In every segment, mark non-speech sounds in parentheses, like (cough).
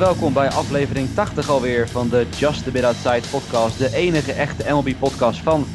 welkom bij aflevering 80 alweer van de Just a Bit Outside podcast. De enige echte MLB podcast van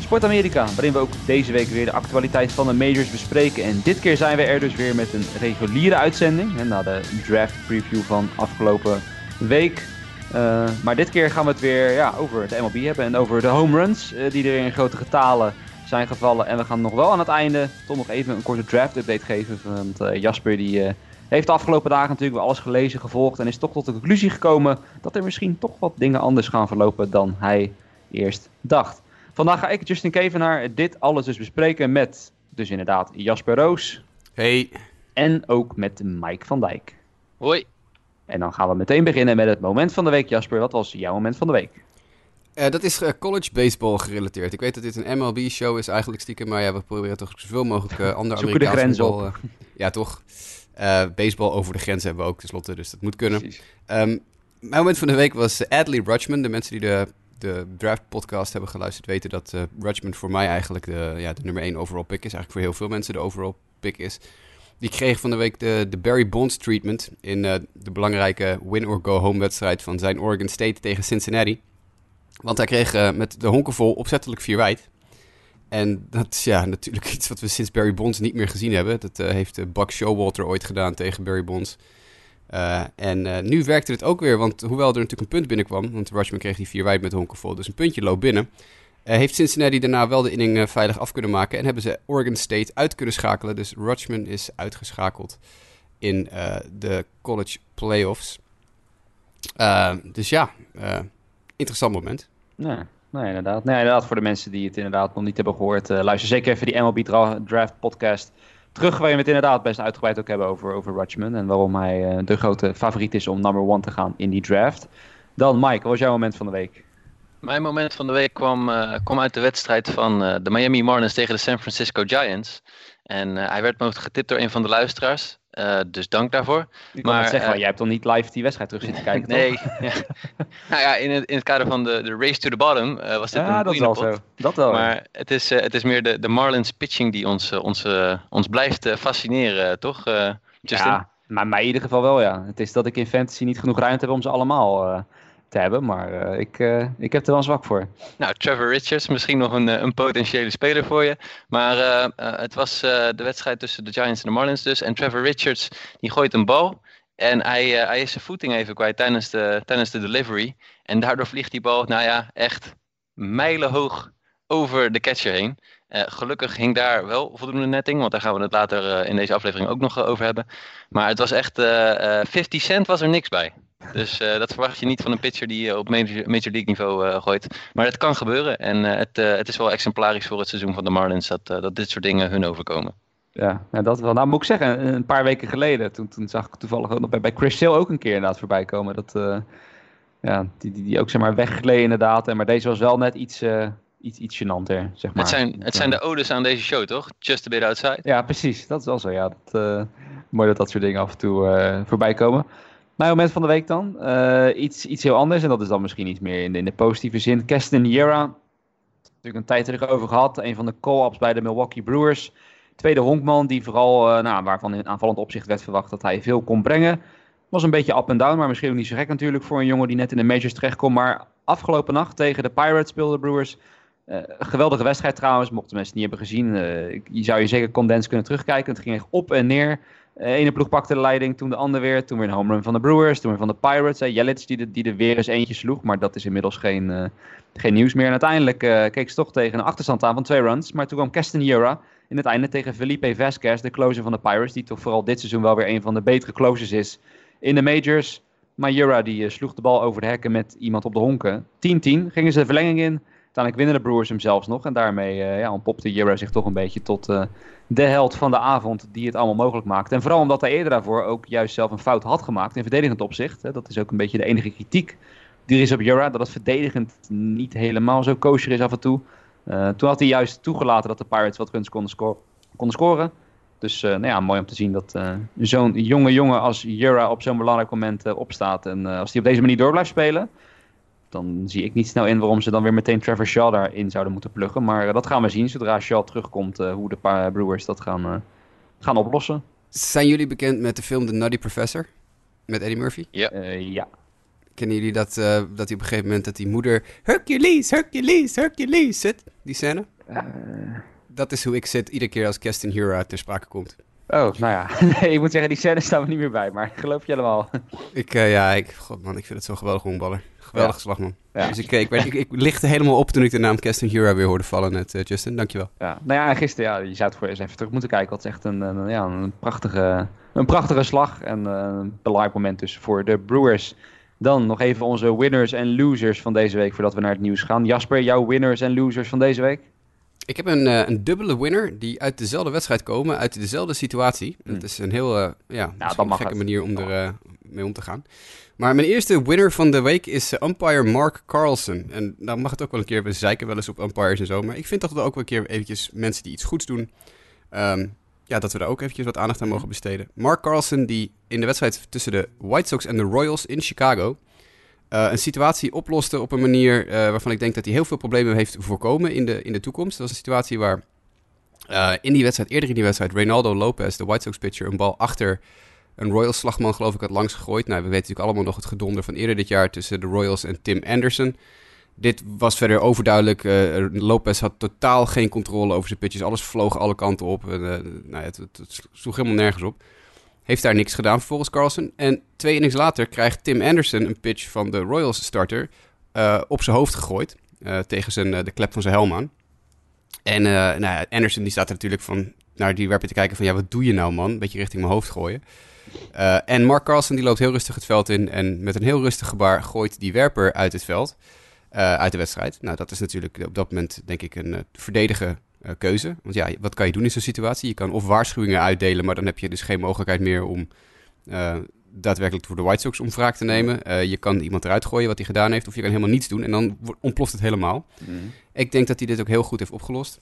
Sport Amerika. Waarin we ook deze week weer de actualiteit van de majors bespreken. En dit keer zijn we er dus weer met een reguliere uitzending. En na de draft preview van afgelopen week. Uh, maar dit keer gaan we het weer ja, over de MLB hebben. En over de home runs uh, die er in grote getalen zijn gevallen. En we gaan nog wel aan het einde toch nog even een korte draft update geven. Want uh, Jasper die heeft de afgelopen dagen natuurlijk wel alles gelezen, gevolgd en is toch tot de conclusie gekomen dat er misschien toch wat dingen anders gaan verlopen dan hij eerst dacht. Vandaag ga ik, Justin Kevenaar, dit alles dus bespreken met dus inderdaad Jasper Roos. Hey. En ook met Mike van Dijk. Hoi. En dan gaan we meteen beginnen met het moment van de week. Jasper, wat was jouw moment van de week? Uh, dat is uh, college baseball gerelateerd. Ik weet dat dit een MLB-show is eigenlijk stiekem, maar ja, we proberen toch zoveel mogelijk uh, (laughs) andere Amerikaanse voetbal... Op. ja, toch? Uh, baseball over de grens hebben we ook tenslotte, dus dat moet kunnen. Um, mijn moment van de week was Adley Rutschman. De mensen die de, de draft podcast hebben geluisterd weten dat uh, Rutschman voor mij eigenlijk de, ja, de nummer 1 overall pick is. Eigenlijk voor heel veel mensen de overall pick is. Die kreeg van de week de, de Barry Bonds treatment in uh, de belangrijke win-or-go-home wedstrijd van zijn Oregon State tegen Cincinnati. Want hij kreeg met de honken vol opzettelijk vier wijd. En dat is ja, natuurlijk iets wat we sinds Barry Bonds niet meer gezien hebben. Dat uh, heeft uh, Buck Showalter ooit gedaan tegen Barry Bonds. Uh, en nu werkte het ook weer, want hoewel er natuurlijk een punt binnenkwam... want Rushman kreeg die vier wijd met honkenvol, dus een puntje loopt binnen... heeft Cincinnati daarna wel de inning veilig af kunnen maken... en hebben ze Oregon State uit kunnen schakelen. Dus Rutschman is uitgeschakeld in de college playoffs. dus ja, interessant moment. Ja. Nee, inderdaad. Inderdaad, voor de mensen die het inderdaad nog niet hebben gehoord, uh, luister zeker even die MLB Draft podcast terug, waarin we het inderdaad best uitgebreid ook hebben over, over Rutschman en waarom hij uh, de grote favoriet is om number one te gaan in die draft. Dan Mike, wat was jouw moment van de week? Mijn moment van de week kwam, uh, kwam uit de wedstrijd van de Miami Marlins tegen de San Francisco Giants. En hij werd mogelijk getipt door een van de luisteraars. Uh, dus dank daarvoor. Ik maar zeggen, uh, jij hebt dan niet live die wedstrijd terug zitten kijken, Nee. (laughs) ja. nou ja, in het, in het kader van de, de race to the bottom uh, was dit ja, een dat wel pot. zo. Dat wel. Maar het is, het is meer de, de Marlins pitching die ons, ons, ons blijft fascineren, toch? Ja, maar mij in ieder geval wel, ja. Het is dat ik in fantasy niet genoeg ruimte heb om ze allemaal te hebben. Maar uh, ik, uh, ik heb er wel zwak voor. Nou, Trevor Richards, misschien nog een, een potentiële speler voor je. Maar het was de wedstrijd tussen de Giants en de Marlins dus. En Trevor Richards, die gooit een bal. En hij, hij is zijn voeting even kwijt tijdens de, tijdens de delivery. En daardoor vliegt die bal, nou ja, echt mijlenhoog over de catcher heen. Gelukkig hing daar wel voldoende netting, want daar gaan we het later in deze aflevering ook nog over hebben. Maar het was echt, 50 cent was er niks bij. Dus dat verwacht je niet van een pitcher die op major, major league niveau gooit. Maar het kan gebeuren en het, het is wel exemplarisch voor het seizoen van de Marlins dat, dat dit soort dingen hun overkomen. Ja, ja, dat wel. Nou moet ik zeggen, een paar weken geleden, toen, toen zag ik toevallig ook nog bij, bij Chris Sale ook een keer inderdaad voorbij komen. Dat, ja, die, die, die ook zeg maar weggleden inderdaad. En, maar deze was wel net iets iets, iets gênanter, zeg maar. Het zijn, het zijn de odes aan deze show, toch? Just a bit outside. Ja, precies. Dat is wel zo, ja. Dat, mooi dat dat soort dingen af en toe voorbij komen. Mijn moment van de week dan. Uh, iets, iets heel anders. En dat is dan misschien iets meer in de, in de positieve zin. Keston Yera. Natuurlijk een tijd erover gehad. Een van de call-ups bij de Milwaukee Brewers. Tweede honkman die vooral, nou, waarvan in aanvallend opzicht werd verwacht dat hij veel kon brengen. Was een beetje up en down, maar misschien ook niet zo gek natuurlijk voor een jongen die net in de majors terechtkomt. Maar afgelopen nacht tegen de Pirates speelde de Brewers uh, geweldige wedstrijd trouwens, mochten mensen niet hebben gezien. Je zou je zeker condens kunnen terugkijken. Het ging echt op en neer. De uh, ene ploeg pakte de leiding, toen de ander weer. Toen weer een home run van de Brewers, toen weer van de Pirates. Uh, Jelic die, de, die er weer eens eentje sloeg, maar dat is inmiddels geen, geen nieuws meer. En uiteindelijk keek ze toch tegen een achterstand aan van twee runs. Maar toen kwam Keston Yura in het einde tegen Felipe Vasquez, de closer van de Pirates. Die toch vooral dit seizoen wel weer een van de betere closers is in de majors. Maar Yura die sloeg de bal over de hekken met iemand op de honken. 10-10 gingen ze de verlenging in. Uiteindelijk winnen de Brewers hem zelfs nog. En daarmee uh, ja, ontpopte Jero zich toch een beetje tot uh, de held van de avond die het allemaal mogelijk maakt. En vooral omdat hij eerder daarvoor ook juist zelf een fout had gemaakt in verdedigend opzicht. Hè. Dat is ook een beetje de enige kritiek die er is op Jura. Dat het verdedigend niet helemaal zo kosher is af en toe. Uh, toen had hij juist toegelaten dat de Pirates wat runs konden, konden scoren. Dus nou ja, mooi om te zien dat zo'n jonge jongen als Jura op zo'n belangrijk moment opstaat. En als hij op deze manier door blijft spelen dan zie ik niet snel in waarom ze dan weer meteen Trevor Shaw daarin zouden moeten pluggen. Maar uh, dat gaan we zien zodra Shaw terugkomt, uh, hoe de Brewers dat gaan, uh, gaan oplossen. Zijn jullie bekend met de film The Nutty Professor? Met Eddie Murphy? Ja. ja. Kennen jullie dat, dat hij op een gegeven moment dat die moeder Hercules, Hercules, Hercules zit? Die scène? Dat is hoe ik zit iedere keer als Kestin Hura ter sprake komt. Oh, nou ja. (laughs) nee, ik moet zeggen, die scène staan we niet meer bij, maar geloof je helemaal. (laughs) ik, ja, ik, god man, ik vind het zo'n geweldig honkballer. Geweldige ja. slagman. Ja. Dus ik, ik, ik, ik, lichtte helemaal op toen ik de naam Kestin Hura weer hoorde vallen net, uh, Justin. Dankjewel. Ja, nou ja, en gisteren, ja, je zou het voor eens even terug moeten kijken. Dat is echt een, een, ja, een, prachtige, een prachtige slag en een belangrijk moment dus voor de Brewers. Dan nog even onze winners en losers van deze week voordat we naar het nieuws gaan. Jasper, jouw winners en losers van deze week? Ik heb een, uh, een dubbele winner die uit dezelfde wedstrijd komen, uit dezelfde situatie. Hmm. Dat is een heel uh, ja, ja een gekke het. manier om er uh, mee om te gaan. Maar mijn eerste winner van de week is umpire Mark Carlson. En dan mag het ook wel een keer, we zeiken wel eens op umpires en zo. Maar ik vind toch dat we ook wel een keer eventjes mensen die iets goeds doen... Um, ja, dat we daar ook eventjes wat aandacht aan mogen besteden. Mark Carlson die in de wedstrijd tussen de White Sox en de Royals in Chicago... Uh, een situatie oploste op een manier uh, waarvan ik denk dat hij heel veel problemen heeft voorkomen in de, in de toekomst. Dat was een situatie waar uh, in die wedstrijd, eerder in die wedstrijd, Reynaldo Lopez, de White Sox pitcher, een bal achter een Royals slagman, geloof ik, had langs gegooid. Nou, we weten natuurlijk allemaal nog het gedonder van eerder dit jaar tussen de Royals en Tim Anderson. Dit was verder overduidelijk. Lopez had totaal geen controle over zijn pitches. Alles vloog alle kanten op. nou, het, het, het sloeg helemaal nergens op. Heeft daar niks gedaan volgens Carlson. En twee innings later krijgt Tim Anderson een pitch van de Royals starter uh, op zijn hoofd gegooid. Uh, tegen zijn, uh, de klep van zijn helm aan. En nou ja, Anderson die staat natuurlijk van naar die werper te kijken van... ja, wat doe je nou man? Een beetje richting mijn hoofd gooien. en Mark Carlson die loopt heel rustig het veld in... en met een heel rustig gebaar gooit die werper uit het veld. uit de wedstrijd. Nou, dat is natuurlijk op dat moment denk ik een verdedigen uh, keuze. Want ja, wat kan je doen in zo'n situatie? Je kan of waarschuwingen uitdelen, maar dan heb je dus geen mogelijkheid meer om uh, daadwerkelijk voor de White Sox om wraak te nemen. Uh, je kan iemand eruit gooien wat hij gedaan heeft, of je kan helemaal niets doen en dan ontploft het helemaal. Mm. Ik denk dat hij dit ook heel goed heeft opgelost.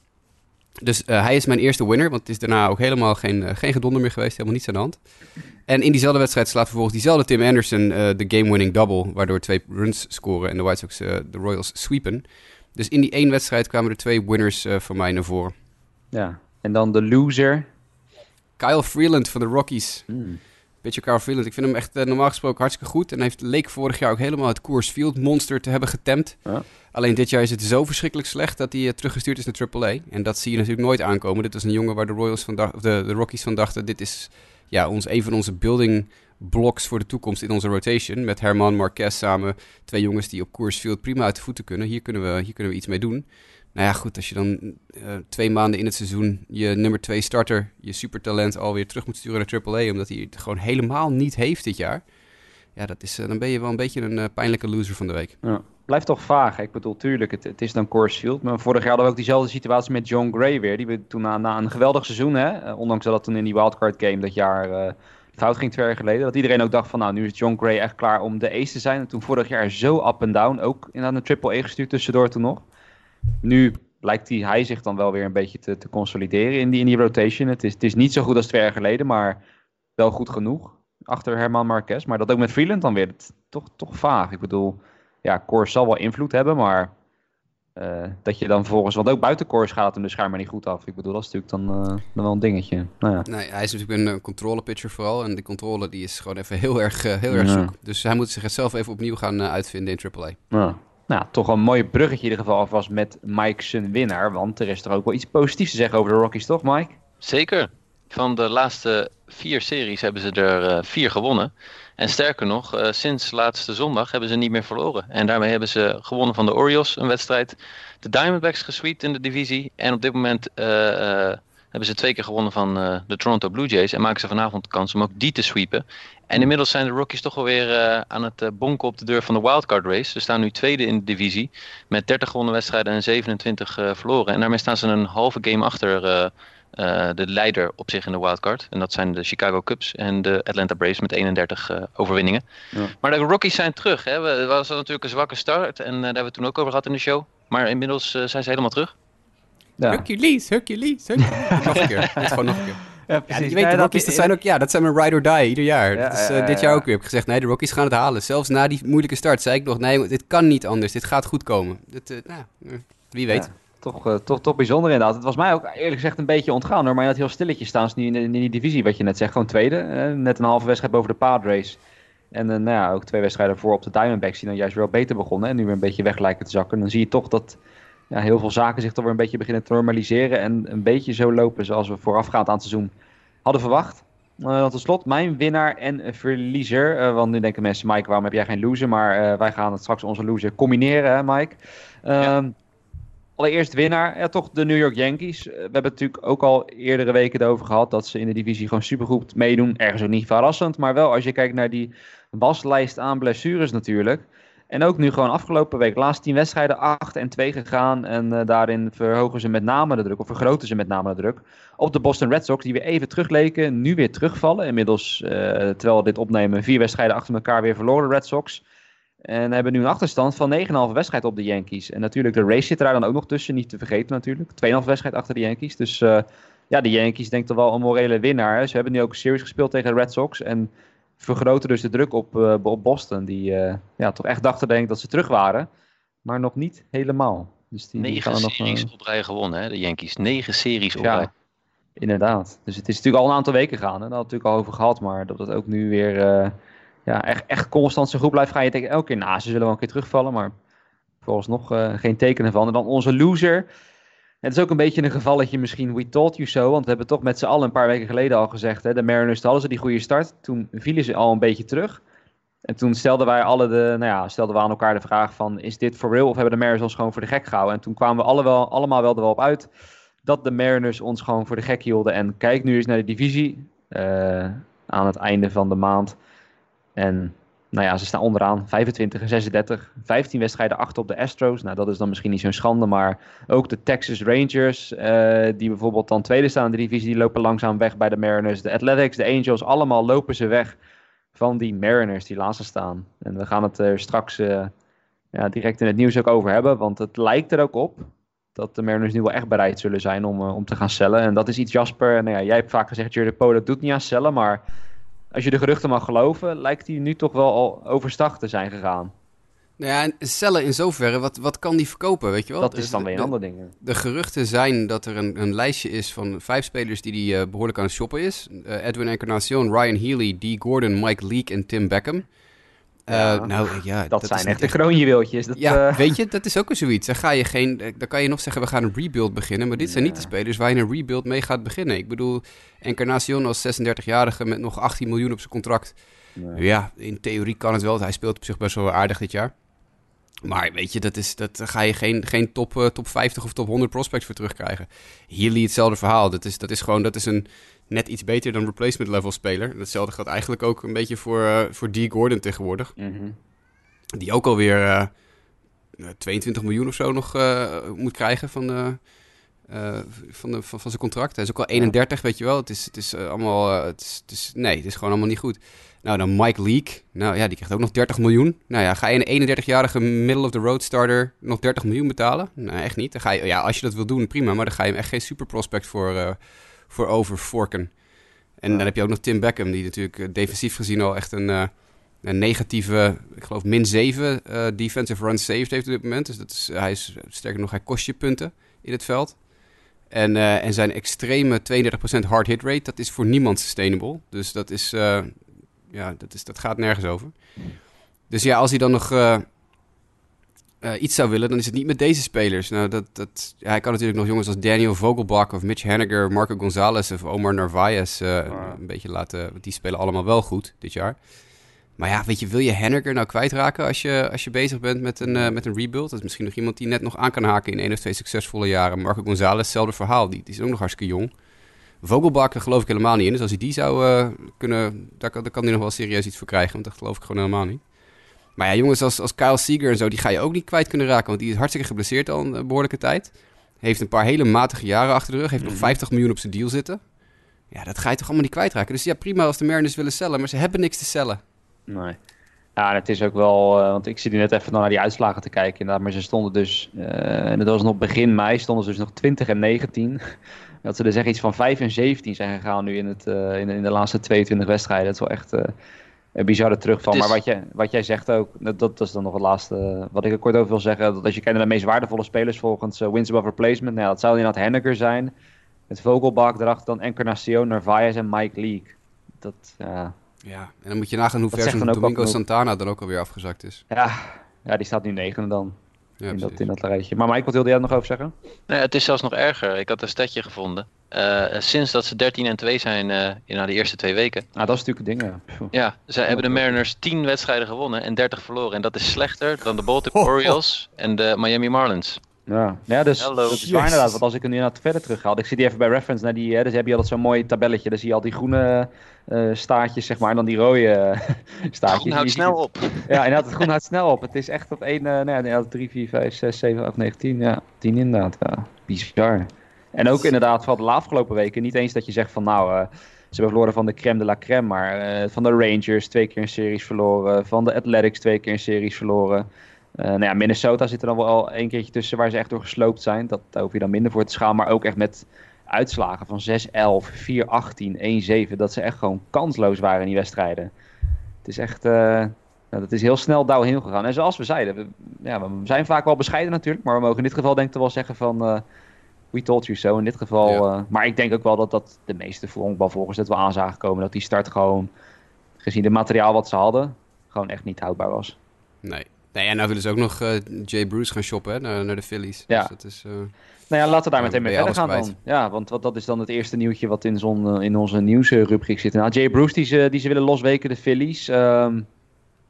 Dus hij is mijn eerste winner, want het is daarna ook helemaal geen, geen gedonder meer geweest, helemaal niets aan de hand. En in diezelfde wedstrijd slaat vervolgens diezelfde Tim Anderson de game-winning double, waardoor twee runs scoren en de White Sox de Royals sweepen. Dus in die één wedstrijd kwamen er twee winners uh, van mij naar voren. Ja, en dan de loser. Kyle Freeland van de Rockies. Mm. Pitcher Kyle Freeland. Ik vind hem echt uh, normaal gesproken hartstikke goed. En hij heeft, leek vorig jaar ook helemaal het Coors Field monster te hebben getemd. Ja. Alleen dit jaar is het zo verschrikkelijk slecht dat hij uh, teruggestuurd is naar AAA. En dat zie je natuurlijk nooit aankomen. Dit is een jongen waar de, Royals van of de, de Rockies van dachten... dit is ja, ons, een van onze building blocks voor de toekomst in onze rotation. Met Herman Marquez samen. Twee jongens die op Coors Field prima uit de voeten kunnen. Hier kunnen we, hier kunnen we iets mee doen. Nou ja, goed, als je dan uh, twee maanden in het seizoen je nummer twee starter, je supertalent alweer terug moet sturen naar AAA, omdat hij het gewoon helemaal niet heeft dit jaar. Ja, dat is, uh, dan ben je wel een beetje een uh, pijnlijke loser van de week. Ja. Blijft toch vaag. Ik bedoel, tuurlijk, het, het is dan Coors Field. Maar vorig jaar hadden we ook diezelfde situatie met John Gray weer. Die we toen na, na een geweldig seizoen, hè, ondanks dat toen in die wildcard game dat jaar fout ging twee jaar geleden. Dat iedereen ook dacht van nou, nu is John Gray echt klaar om de ace te zijn. En toen vorig jaar zo up en down. Ook in een triple E gestuurd tussendoor toen nog. Nu lijkt hij, zich dan wel weer een beetje te, te consolideren in die, in die rotation. Het is, het is niet zo goed als twee jaar geleden, maar wel goed genoeg. Achter Herman Marquez. Maar dat ook met Freeland dan weer. Toch, toch vaag. Ik bedoel, ja, Coors zal wel invloed hebben, maar uh, dat je dan vervolgens, want ook buiten Coors gaat het hem dus schijnbaar niet goed af. Ik bedoel, dat is natuurlijk dan, uh, dan wel een dingetje. Nou ja. Nee, hij is natuurlijk een uh, controle pitcher vooral. En die controle die is gewoon even heel erg, heel erg zoek. Dus hij moet zich zelf even opnieuw gaan uitvinden in AAA. Ja. Nou, toch een mooi bruggetje in ieder geval was met Mike zijn winnaar. Want er is toch ook wel iets positiefs te zeggen over de Rockies, toch Mike? Zeker. Van de laatste vier series hebben ze er vier gewonnen. En sterker nog, uh, sinds laatste zondag hebben ze niet meer verloren. En daarmee hebben ze gewonnen van de Orioles, een wedstrijd. De Diamondbacks gesweept in de divisie. En op dit moment uh, hebben ze twee keer gewonnen van de Toronto Blue Jays. En maken ze vanavond de kans om ook die te sweepen. En inmiddels zijn de Rockies toch alweer aan het bonken op de deur van de wildcard race. Ze staan nu tweede in de divisie. Met 30 gewonnen wedstrijden en 27 verloren. En daarmee staan ze een halve game achter uh, de leider op zich in de wildcard. En dat zijn de Chicago Cubs en de Atlanta Braves met 31 uh, overwinningen. Ja. Maar de Rockies zijn terug. Hè. We, het was natuurlijk een zwakke start en uh, daar hebben we het toen ook over gehad in de show. Maar inmiddels zijn ze helemaal terug. Ja. Hercules, Hercules, Hercules. nog een keer. Dit gewoon nog een keer. Ja, ja, je weet, ja, de Rockies, dat, zijn ook, ja, dat zijn mijn ride or die ieder jaar. Ja, dat is uh, dit jaar ook weer. Ik heb gezegd, nee, de Rockies gaan het halen. Zelfs na die moeilijke start zei ik nog, nee, dit kan niet anders. Dit gaat goed komen. Dit, uh, nou, wie weet toch, uh, toch, toch bijzonder inderdaad. Het was mij ook eerlijk gezegd een beetje ontgaan hoor. Maar je had heel stilletjes staan nu in, in, die divisie, wat je net zegt. Gewoon tweede. Uh, net een halve wedstrijd boven de Padres. En nou ja, ook twee wedstrijden voor op de Diamondbacks die dan juist weer beter begonnen. En nu weer een beetje weg lijken te zakken. Dan zie je toch dat ja, heel veel zaken zich toch weer een beetje beginnen te normaliseren. En een beetje zo lopen zoals we voorafgaand aan het seizoen hadden verwacht. Uh, tot slot, mijn winnaar en verliezer. Uh, want nu denken mensen, Mike, waarom heb jij geen loser? Maar uh, wij gaan het straks onze loser combineren, hè, Mike. Ja. Allereerst winnaar, ja, toch de New York Yankees. we hebben het natuurlijk ook al eerdere weken erover gehad dat ze in de divisie gewoon supergoed meedoen. Ergens ook niet verrassend, maar wel als je kijkt naar die waslijst aan blessures natuurlijk. En ook nu gewoon afgelopen week, laatste tien wedstrijden, 8 en 2 gegaan. En uh, daarin verhogen ze met name de druk, of vergroten ze met name de druk. Op de Boston Red Sox, die weer even terugleken, nu weer terugvallen. Inmiddels, uh, terwijl we dit opnemen, vier wedstrijden achter elkaar weer verloren, Red Sox. En hebben nu een achterstand van 9,5 wedstrijd op de Yankees. En natuurlijk, de race zit er daar dan ook nog tussen, niet te vergeten natuurlijk. 2,5 wedstrijd achter de Yankees. Dus uh, ja, de Yankees denkt toch wel een morele winnaar. Ze hebben nu ook een series gespeeld tegen de Red Sox. En vergroten dus de druk op, uh, op Boston. Die uh, ja, toch echt dachten denk ik dat ze terug waren. Maar nog niet helemaal. Dus die, Negen die gaan er series nog, op rij gewonnen, hè, de Yankees. Negen series op ja, rij. inderdaad. Dus het is natuurlijk al een aantal weken gaan. Hè? Daar hadden we het natuurlijk al over gehad. Maar dat het ook nu weer ja, echt, echt constant zo goed blijft, ga je denken elke keer. Nou, ze zullen wel een keer terugvallen, maar vooralsnog uh, geen tekenen van. En dan onze loser. Het is ook een beetje een gevalletje misschien we told you so. Want we hebben toch met z'n allen een paar weken geleden al gezegd. Hè, de Mariners hadden ze die goede start. Toen vielen ze al een beetje terug. En toen stelden wij alle de, nou ja, stelden we aan elkaar de vraag van... Is dit for real of hebben de Mariners ons gewoon voor de gek gehouden? En toen kwamen we alle wel, allemaal wel er wel op uit... dat de Mariners ons gewoon voor de gek hielden. En kijk nu eens naar de divisie. Uh, aan het einde van de maand. En nou ja, ze staan onderaan 25 en 36. 15 wedstrijden achter op de Astros. Nou, dat is dan misschien niet zo'n schande. Maar ook de Texas Rangers, uh, die bijvoorbeeld dan tweede staan in de divisie, die lopen langzaam weg bij de Mariners. De Athletics, de Angels, allemaal lopen ze weg van die Mariners die laatste staan. En we gaan het er straks uh, ja, direct in het nieuws ook over hebben. Want het lijkt er ook op dat de Mariners nu wel echt bereid zullen zijn om, uh, om te gaan cellen. En dat is iets, Jasper. Nou ja, jij hebt vaak gezegd, Poe, dat doet niet aan cellen. Maar als je de geruchten mag geloven, lijkt hij nu toch wel al overstag te zijn gegaan. Nou ja, en cellen in zoverre, wat, wat kan die verkopen, weet je wel? Dat is dan de, weer een ander ding. De geruchten zijn dat er een, een lijstje is van vijf spelers die die uh, behoorlijk aan het shoppen is. Uh, Edwin Encarnacion, Ryan Healy, Dee Gordon, Mike Leake en Tim Beckham. Ja, nou, ja, dat, dat zijn echt de kroonjuweeltjes. Dat, ja, weet je, dat is ook weer zoiets. Dan, ga je geen, dan kan je nog zeggen, we gaan een rebuild beginnen. Maar dit zijn niet de spelers waar je een rebuild mee gaat beginnen. Ik bedoel, Encarnacion als 36-jarige met nog 18 miljoen op zijn contract. Ja, in theorie kan het wel. Hij speelt op zich best wel aardig dit jaar. Maar weet je, dat is, dat, daar ga je geen, geen top, uh, top 50 of top 100 prospects voor terugkrijgen. Healy hetzelfde verhaal. Dat is, dat is gewoon dat is een net iets beter dan replacement level speler. Datzelfde geldt eigenlijk ook een beetje voor, uh, voor Dee Gordon tegenwoordig. Mm -hmm. Die ook alweer uh, 22 miljoen of zo nog moet krijgen van, van, de, van, van, zijn contract. Hij is ook al 31, weet je wel. Het is, het is allemaal... het is, het is, nee, het is gewoon allemaal niet goed. Nou, dan Mike Leake. Nou ja, die krijgt ook nog 30 miljoen. Nou ja, ga je een 31-jarige middle-of-the-road starter nog 30 miljoen betalen? Nou, echt niet. Dan ga je, ja, als je dat wil doen, prima. Maar dan ga je hem echt geen super prospect voor, uh, voor overforken. En ja. dan heb je ook nog Tim Beckham, die natuurlijk uh, defensief gezien al echt een, uh, een negatieve, ik geloof min 7 uh, defensive run saved heeft op dit moment. Dus dat is, hij is, sterker nog, hij kost je punten in het veld. En, uh, en zijn extreme 32% hard hit rate, dat is voor niemand sustainable. Dus dat is, ja, dat, is, dat gaat nergens over. Dus ja, als hij dan nog uh, uh, iets zou willen, dan is het niet met deze spelers. Nou, dat, dat, ja, hij kan natuurlijk nog jongens als Daniel Vogelbach of Mitch Haniger, Marco Gonzalez of Omar Narvaez uh, wow. een beetje laten... Want die spelen allemaal wel goed dit jaar. Maar ja, weet je, wil je Haniger nou kwijtraken als je, als je bezig bent met een, uh, met een rebuild? Dat is misschien nog iemand die net nog aan kan haken in één of twee succesvolle jaren. Marco Gonzalez, hetzelfde verhaal. Die, die is ook nog hartstikke jong. Vogelbakken geloof ik helemaal niet in. Dus als hij die zou uh, kunnen, daar, daar kan hij nog wel serieus iets voor krijgen. Want dat geloof ik gewoon helemaal niet. Maar ja, jongens als, als Kyle Seager en zo, die ga je ook niet kwijt kunnen raken. Want die is hartstikke geblesseerd al een behoorlijke tijd. Heeft een paar hele matige jaren achter de rug. Heeft mm nog 50 miljoen op zijn deal zitten. Ja, dat ga je toch allemaal niet kwijtraken. Dus ja, prima als de Mariners willen cellen, maar ze hebben niks te cellen. Nee. Ja, het is ook wel, uh, want ik zit hier net even naar die uitslagen te kijken. Inderdaad, maar ze stonden dus, uh, en dat was nog begin mei, stonden ze dus nog 20 en 19. Dat ze dus echt iets van 5 en 17 zijn gegaan nu in, het, uh, in, in, de laatste 22 wedstrijden. Dat is wel echt uh, een bizarre terugval. Is... Maar wat jij, wat jij zegt ook, dat, dat is dan nog het laatste wat ik er kort over wil zeggen. Dat als je kijkt naar de meest waardevolle spelers volgens uh, wins above replacement. Nou, dat zou inderdaad Henniger zijn. Met Vogelbach erachter dan Encarnacion, Narvaez en Mike Leake. Dat, Ja, en dan moet je nagaan hoe ver zo'n Domingo Santana dan ook alweer afgezakt is. Ja, ja die staat nu negende dan. Ja, in, dat, in dat rijtje. Maar Mike, wat wilde jij nog over zeggen? Nee, het is zelfs nog erger. Ik had een stadje gevonden. Uh, sinds dat ze 13 en 2 zijn uh, in de eerste twee weken. Ah, dat is natuurlijk het ding, ja. Ja, ze hebben de Mariners 10 wedstrijden gewonnen en 30 verloren. En dat is slechter dan de Baltimore Orioles en de Miami Marlins. Ja, ja dus dat is waar inderdaad. Want als ik er nu naar verder terug ga, ik zie die even bij reference naar die, hè, dus heb je altijd zo'n mooi tabelletje. Dan zie je al die groene uh, staartjes, zeg maar, en dan die rode uh, (laughs) staartjes. Het houdt snel op. Ja, inderdaad, het groen houdt snel op. Het is echt op 1, uh, nou ja, 3, 4, 5, 6, 7, 8, 9, 10. Ja, 10 inderdaad. Ja, bizar. En ook inderdaad van de afgelopen weken, niet eens dat je zegt van nou, uh, ze hebben verloren van de crème de la crème, maar uh, van de Rangers twee keer een series verloren, van de Athletics twee keer een series verloren. Uh, nou ja, Minnesota zit er dan wel een keertje tussen waar ze echt door gesloopt zijn. Dat, daar hoef je dan minder voor te schaam. Maar ook echt met uitslagen van 6-11, 4-18, 1-7. Dat ze echt gewoon kansloos waren in die wedstrijden. Het is echt... Uh, nou, dat is heel snel downhill gegaan. En zoals we zeiden, we, ja, we zijn vaak wel bescheiden natuurlijk. Maar we mogen in dit geval denk ik wel zeggen van... Uh, we told you so in dit geval. Maar ik denk ook wel dat, dat de meeste voetbalvolgers het wel aan zagen komen. Dat die start gewoon, gezien het materiaal wat ze hadden, gewoon echt niet houdbaar was. Nee, Nee, en nou willen ze ook nog uh, Jay Bruce gaan shoppen hè, naar, naar de Phillies. Ja. Dus dat is, uh, nou ja, laten we daar meteen mee verder gaan dan. Ja, want wat, dat is dan het eerste nieuwtje wat in, zon, uh, in onze nieuwsrubriek zit. Nou, Jay Bruce, die ze, die ze willen losweken, de Phillies. Um,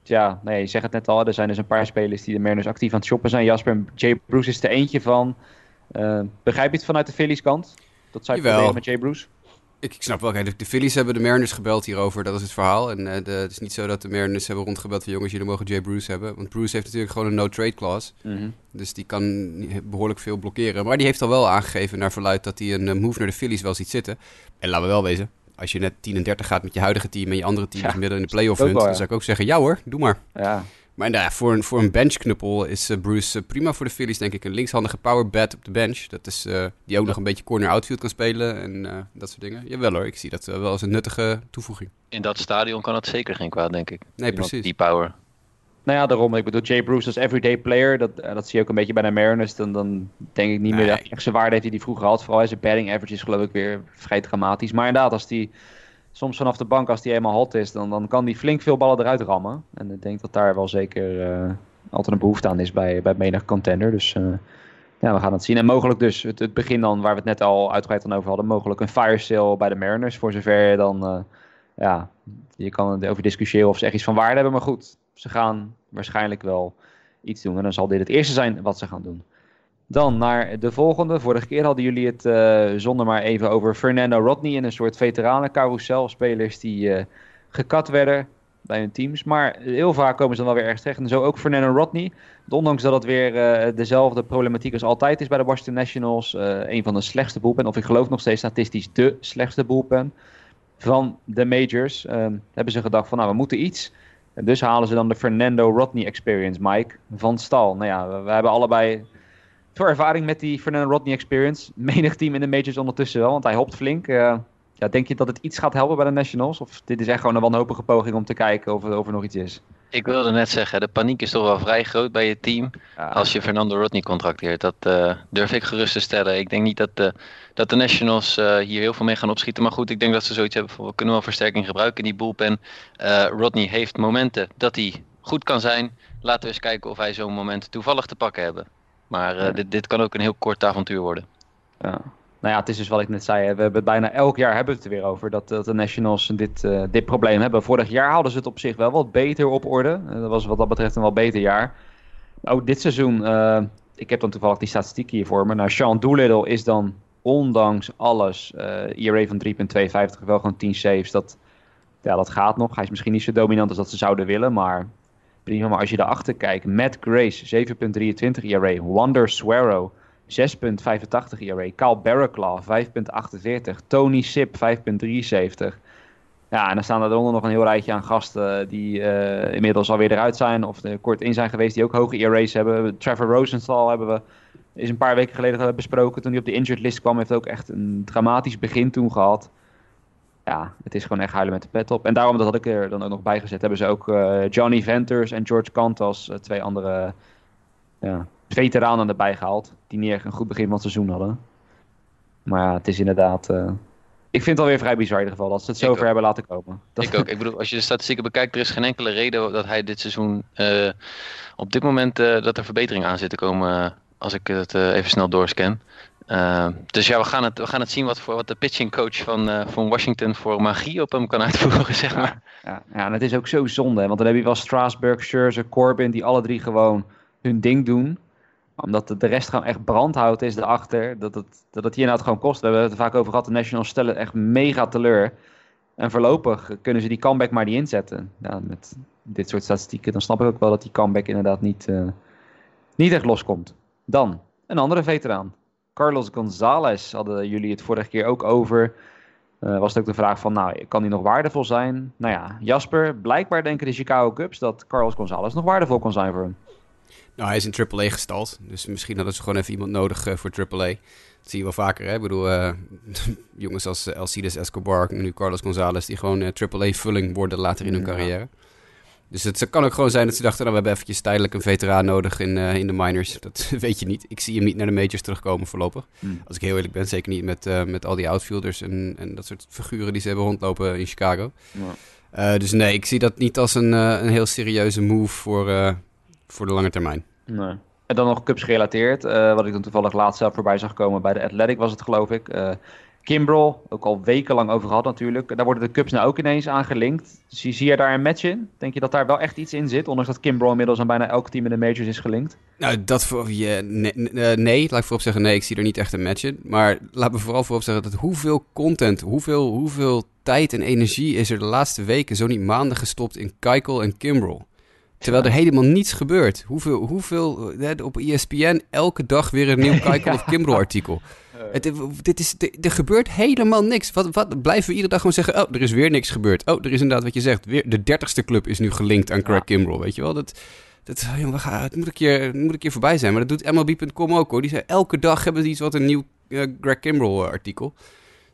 ja, nee, je zegt het net al. Er zijn dus een paar spelers die de Mariners actief aan het shoppen zijn. Jasper, Jay Bruce is er eentje van. begrijp je het vanuit de Phillies kant? Dat zou je met Jay Bruce? Ik, ik, snap wel, kijk, de, Phillies hebben de Mariners gebeld hierover, dat is het verhaal. En uh, de, het is niet zo dat de Mariners hebben rondgebeld van jongens, jullie mogen Jay Bruce hebben. Want Bruce heeft natuurlijk gewoon een no-trade clause. Mm Dus die kan behoorlijk veel blokkeren. Maar die heeft al wel aangegeven naar verluid dat hij een move naar de Phillies wel ziet zitten. En laten we wel wezen, als je net 10 en 30 gaat met je huidige team en je andere team ja, midden in de playoff hunt, dan zou ik ook zeggen, ja hoor, doe maar. Ja, maar nou voor een, voor een benchknuppel is uh, Bruce uh, prima voor de Phillies, denk ik. Een linkshandige power bat op de bench. Dat is, uh, die ook nog een beetje corner outfield kan spelen en dat soort dingen. Jawel hoor, ik zie dat wel als een nuttige toevoeging. In dat stadion kan het zeker geen kwaad, denk ik. Nee, precies. Die power. Nou ja, daarom. Ik bedoel, Jay Bruce als everyday player, dat, dat zie je ook een beetje bij de Mariners. Dan, dan denk ik niet meer dat echt zijn waarde heeft die hij vroeger had. Vooral zijn batting average is geloof ik weer vrij dramatisch. Maar inderdaad, als die soms vanaf de bank, als die eenmaal hot is, dan, dan kan die flink veel ballen eruit rammen. En ik denk dat daar wel zeker uh, altijd een behoefte aan is bij, bij menig contender. Dus uh, ja, we gaan het zien. En mogelijk dus het, het, begin dan, waar we het net al uitgebreid aan over hadden, mogelijk een fire sale bij de Mariners. Voor zover dan, uh, ja, je kan over discussiëren of ze echt iets van waarde hebben. Maar goed, ze gaan waarschijnlijk wel iets doen. En dan zal dit het eerste zijn wat ze gaan doen. Dan naar de volgende. Vorige keer hadden jullie het uh, zonder maar even over Fernando Rodney in een soort veteranencarousel. Spelers die uh, gekat werden bij hun teams. Maar heel vaak komen ze dan wel weer ergens terecht. En zo ook Fernando Rodney. Ondanks dat het weer uh, dezelfde problematiek als altijd is bij de Washington Nationals. een van de slechtste boelpen. Of ik geloof nog steeds statistisch de slechtste boelpen van de majors. Ehm, hebben ze gedacht van nou we moeten iets. En dus halen ze dan de Fernando Rodney Experience, Mike, van stal. Nou ja, we hebben allebei veel ervaring met die Fernando Rodney experience. Menig team in de majors ondertussen wel, want hij hopt flink. Uh, ja, denk je dat het iets gaat helpen bij de Nationals? Of dit is echt gewoon een wanhopige poging om te kijken of, of er nog iets is? Ik wilde net zeggen, de paniek is toch wel vrij groot bij je team als je Fernando Rodney contracteert. Dat uh, durf ik gerust te stellen. Ik denk niet dat de, dat de Nationals uh, hier heel veel mee gaan opschieten. Maar goed, ik denk dat ze zoiets hebben van we kunnen wel versterking gebruiken in die bullpen. Uh, Rodney heeft momenten dat hij goed kan zijn. Laten we eens kijken of hij zo'n moment toevallig te pakken hebben. Maar uh, dit, dit kan ook een heel kort avontuur worden. Ja. Nou ja, het is dus wat ik net zei. We hebben bijna elk jaar hebben we het er weer over. Dat, dat de Nationals dit, uh, dit probleem hebben. Vorig jaar hadden ze het op zich wel wat beter op orde. Uh, dat was wat dat betreft een wel beter jaar. Ook dit seizoen, ik heb dan toevallig die statistieken hier voor me. Nou, Sean Doolittle is dan ondanks alles ERA van 3.52 wel gewoon 10 saves. Dat, ja, dat gaat nog. Hij is misschien niet zo dominant als dat ze zouden willen. Maar Maar als je daarachter kijkt, Matt Grace 7.23 ERA, Wander Swearo 6.85 ERA, Kyle Barraclaw 5.48, Tony Sip 5.73. Ja, en dan staan er onder nog een heel rijtje aan gasten die uh, inmiddels alweer eruit zijn of er kort in zijn geweest, die ook hoge ERA's hebben. Trevor Rosenthal hebben we is een paar weken geleden besproken toen hij op de injured list kwam. Heeft ook echt een dramatisch begin toen gehad ja, het is gewoon echt huilen met de pet op. En daarom, dat had ik er dan ook nog bij gezet, hebben ze ook uh, Johnny Venters en George Cantas, uh, twee andere ja, veteranen erbij gehaald. Die niet echt een goed begin van het seizoen hadden. Maar ja, het is inderdaad, uh, ik vind het alweer vrij bizar in ieder geval dat ze het zover hebben laten komen. Dat... Ik ook. Ik bedoel, als je de statistieken bekijkt, er is geen enkele reden dat hij dit seizoen op dit moment dat er verbetering aan zit te komen. als ik het even snel doorscan. Dus ja, we gaan, het, we gaan het zien wat, voor, wat de pitching coach van, van Washington voor magie op hem kan uitvoeren, (laughs) zeg maar. Ja, ja, en het is ook zo zonde, want dan heb je wel Strasburg, Scherzer, Corbin, die alle drie gewoon hun ding doen omdat de rest gewoon echt brandhout is erachter. Dat het, dat het hier nou het gewoon kost. We hebben het er vaak over gehad. De Nationals stellen echt mega teleur. En voorlopig kunnen ze die comeback maar niet inzetten. Ja, met dit soort statistieken. Dan snap ik ook wel dat die comeback inderdaad niet, uh, niet echt loskomt. Dan een andere veteraan. Carlos Gonzalez hadden jullie het vorige keer ook over. Uh, was het ook de vraag van, nou, kan hij nog waardevol zijn? Nou ja, Jasper, blijkbaar denken de Chicago Cubs dat Carlos Gonzalez nog waardevol kan zijn voor hem. Nou, hij is in AAA gestald. Dus misschien hadden ze gewoon even iemand nodig uh, voor AAA. Dat zie je wel vaker, hè? Ik bedoel, uh, (laughs) jongens als Alcides Escobar, nu Carlos Gonzalez... die gewoon AAA-vulling worden later in hun carrière. Dus het kan ook gewoon zijn dat ze dachten... nou, we hebben eventjes tijdelijk een veteraan nodig in, in de minors. Dat (laughs) weet je niet. Ik zie hem niet naar de majors terugkomen voorlopig. Hmm. Als ik heel eerlijk ben, zeker niet met, met al die outfielders... En, en dat soort figuren die ze hebben rondlopen in Chicago. Ja. dus nee, ik zie dat niet als een, een heel serieuze move voor voor de lange termijn. Nee. En dan nog Cubs gerelateerd, wat ik dan toevallig laatst zelf voorbij zag komen bij de Athletic was het geloof ik. Kimbrel, ook al wekenlang over gehad natuurlijk. Daar worden de Cubs nou ook ineens aan gelinkt. Zie, zie je daar een match in? Denk je dat daar wel echt iets in zit? Ondanks dat Kimbrel inmiddels aan bijna elk team in de majors is gelinkt. Nou, dat voor je. Nee, nee, laat ik voorop zeggen, nee, ik zie er niet echt een match in. Maar laat me vooral voorop zeggen dat hoeveel content, hoeveel, hoeveel tijd en energie is er de laatste weken, zo niet maanden gestopt in Keikel en Kimbrel. Terwijl er helemaal niets gebeurt. Hoeveel, hoeveel op ESPN elke dag weer een nieuw (laughs) Keikel of Kimbrough artikel. Het, dit is, er gebeurt helemaal niks. Wat, wat blijven we iedere dag gewoon zeggen? Oh, er is weer niks gebeurd. Oh, er is inderdaad wat je zegt. Weer, de dertigste club is nu gelinkt aan Craig Kimbrough. Weet je wel? Dat, dat, we gaan, het moet een, keer, moet een keer voorbij zijn. Maar dat doet MLB.com ook hoor. Die zeggen elke dag hebben ze iets wat een nieuw uh, Greg Kimbrough artikel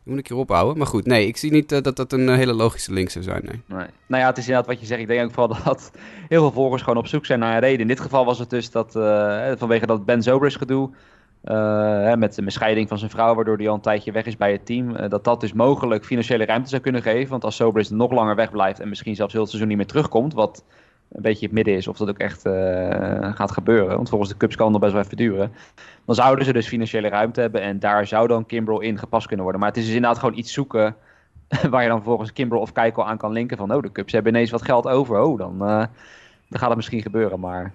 moet ik keer ophouden. Maar goed, nee, ik zie niet uh, dat dat een uh, hele logische link zou zijn. Nee. nee. Nou ja, het is inderdaad wat je zegt. Ik denk ook vooral (laughs) dat heel veel volgers gewoon op zoek zijn naar een reden. In dit geval was het dus dat uh, vanwege dat Ben Zobrist gedoe. met de scheiding van zijn vrouw, waardoor hij al een tijdje weg is bij het team. dat dat dus mogelijk financiële ruimte zou kunnen geven. Want als Zobrist nog langer wegblijft en misschien zelfs heel het seizoen niet meer terugkomt. Wat een beetje het midden is of dat ook echt uh, gaat gebeuren. Want volgens de Cubs kan nog best wel even duren. Dan zouden ze dus financiële ruimte hebben en daar zou dan Kimbrel in gepast kunnen worden. Maar het is dus inderdaad gewoon iets zoeken (laughs) waar je dan volgens Kimbrel of Keikel aan kan linken van... oh, de Cubs hebben ineens wat geld over, oh, dan, uh, dan gaat het misschien gebeuren. Maar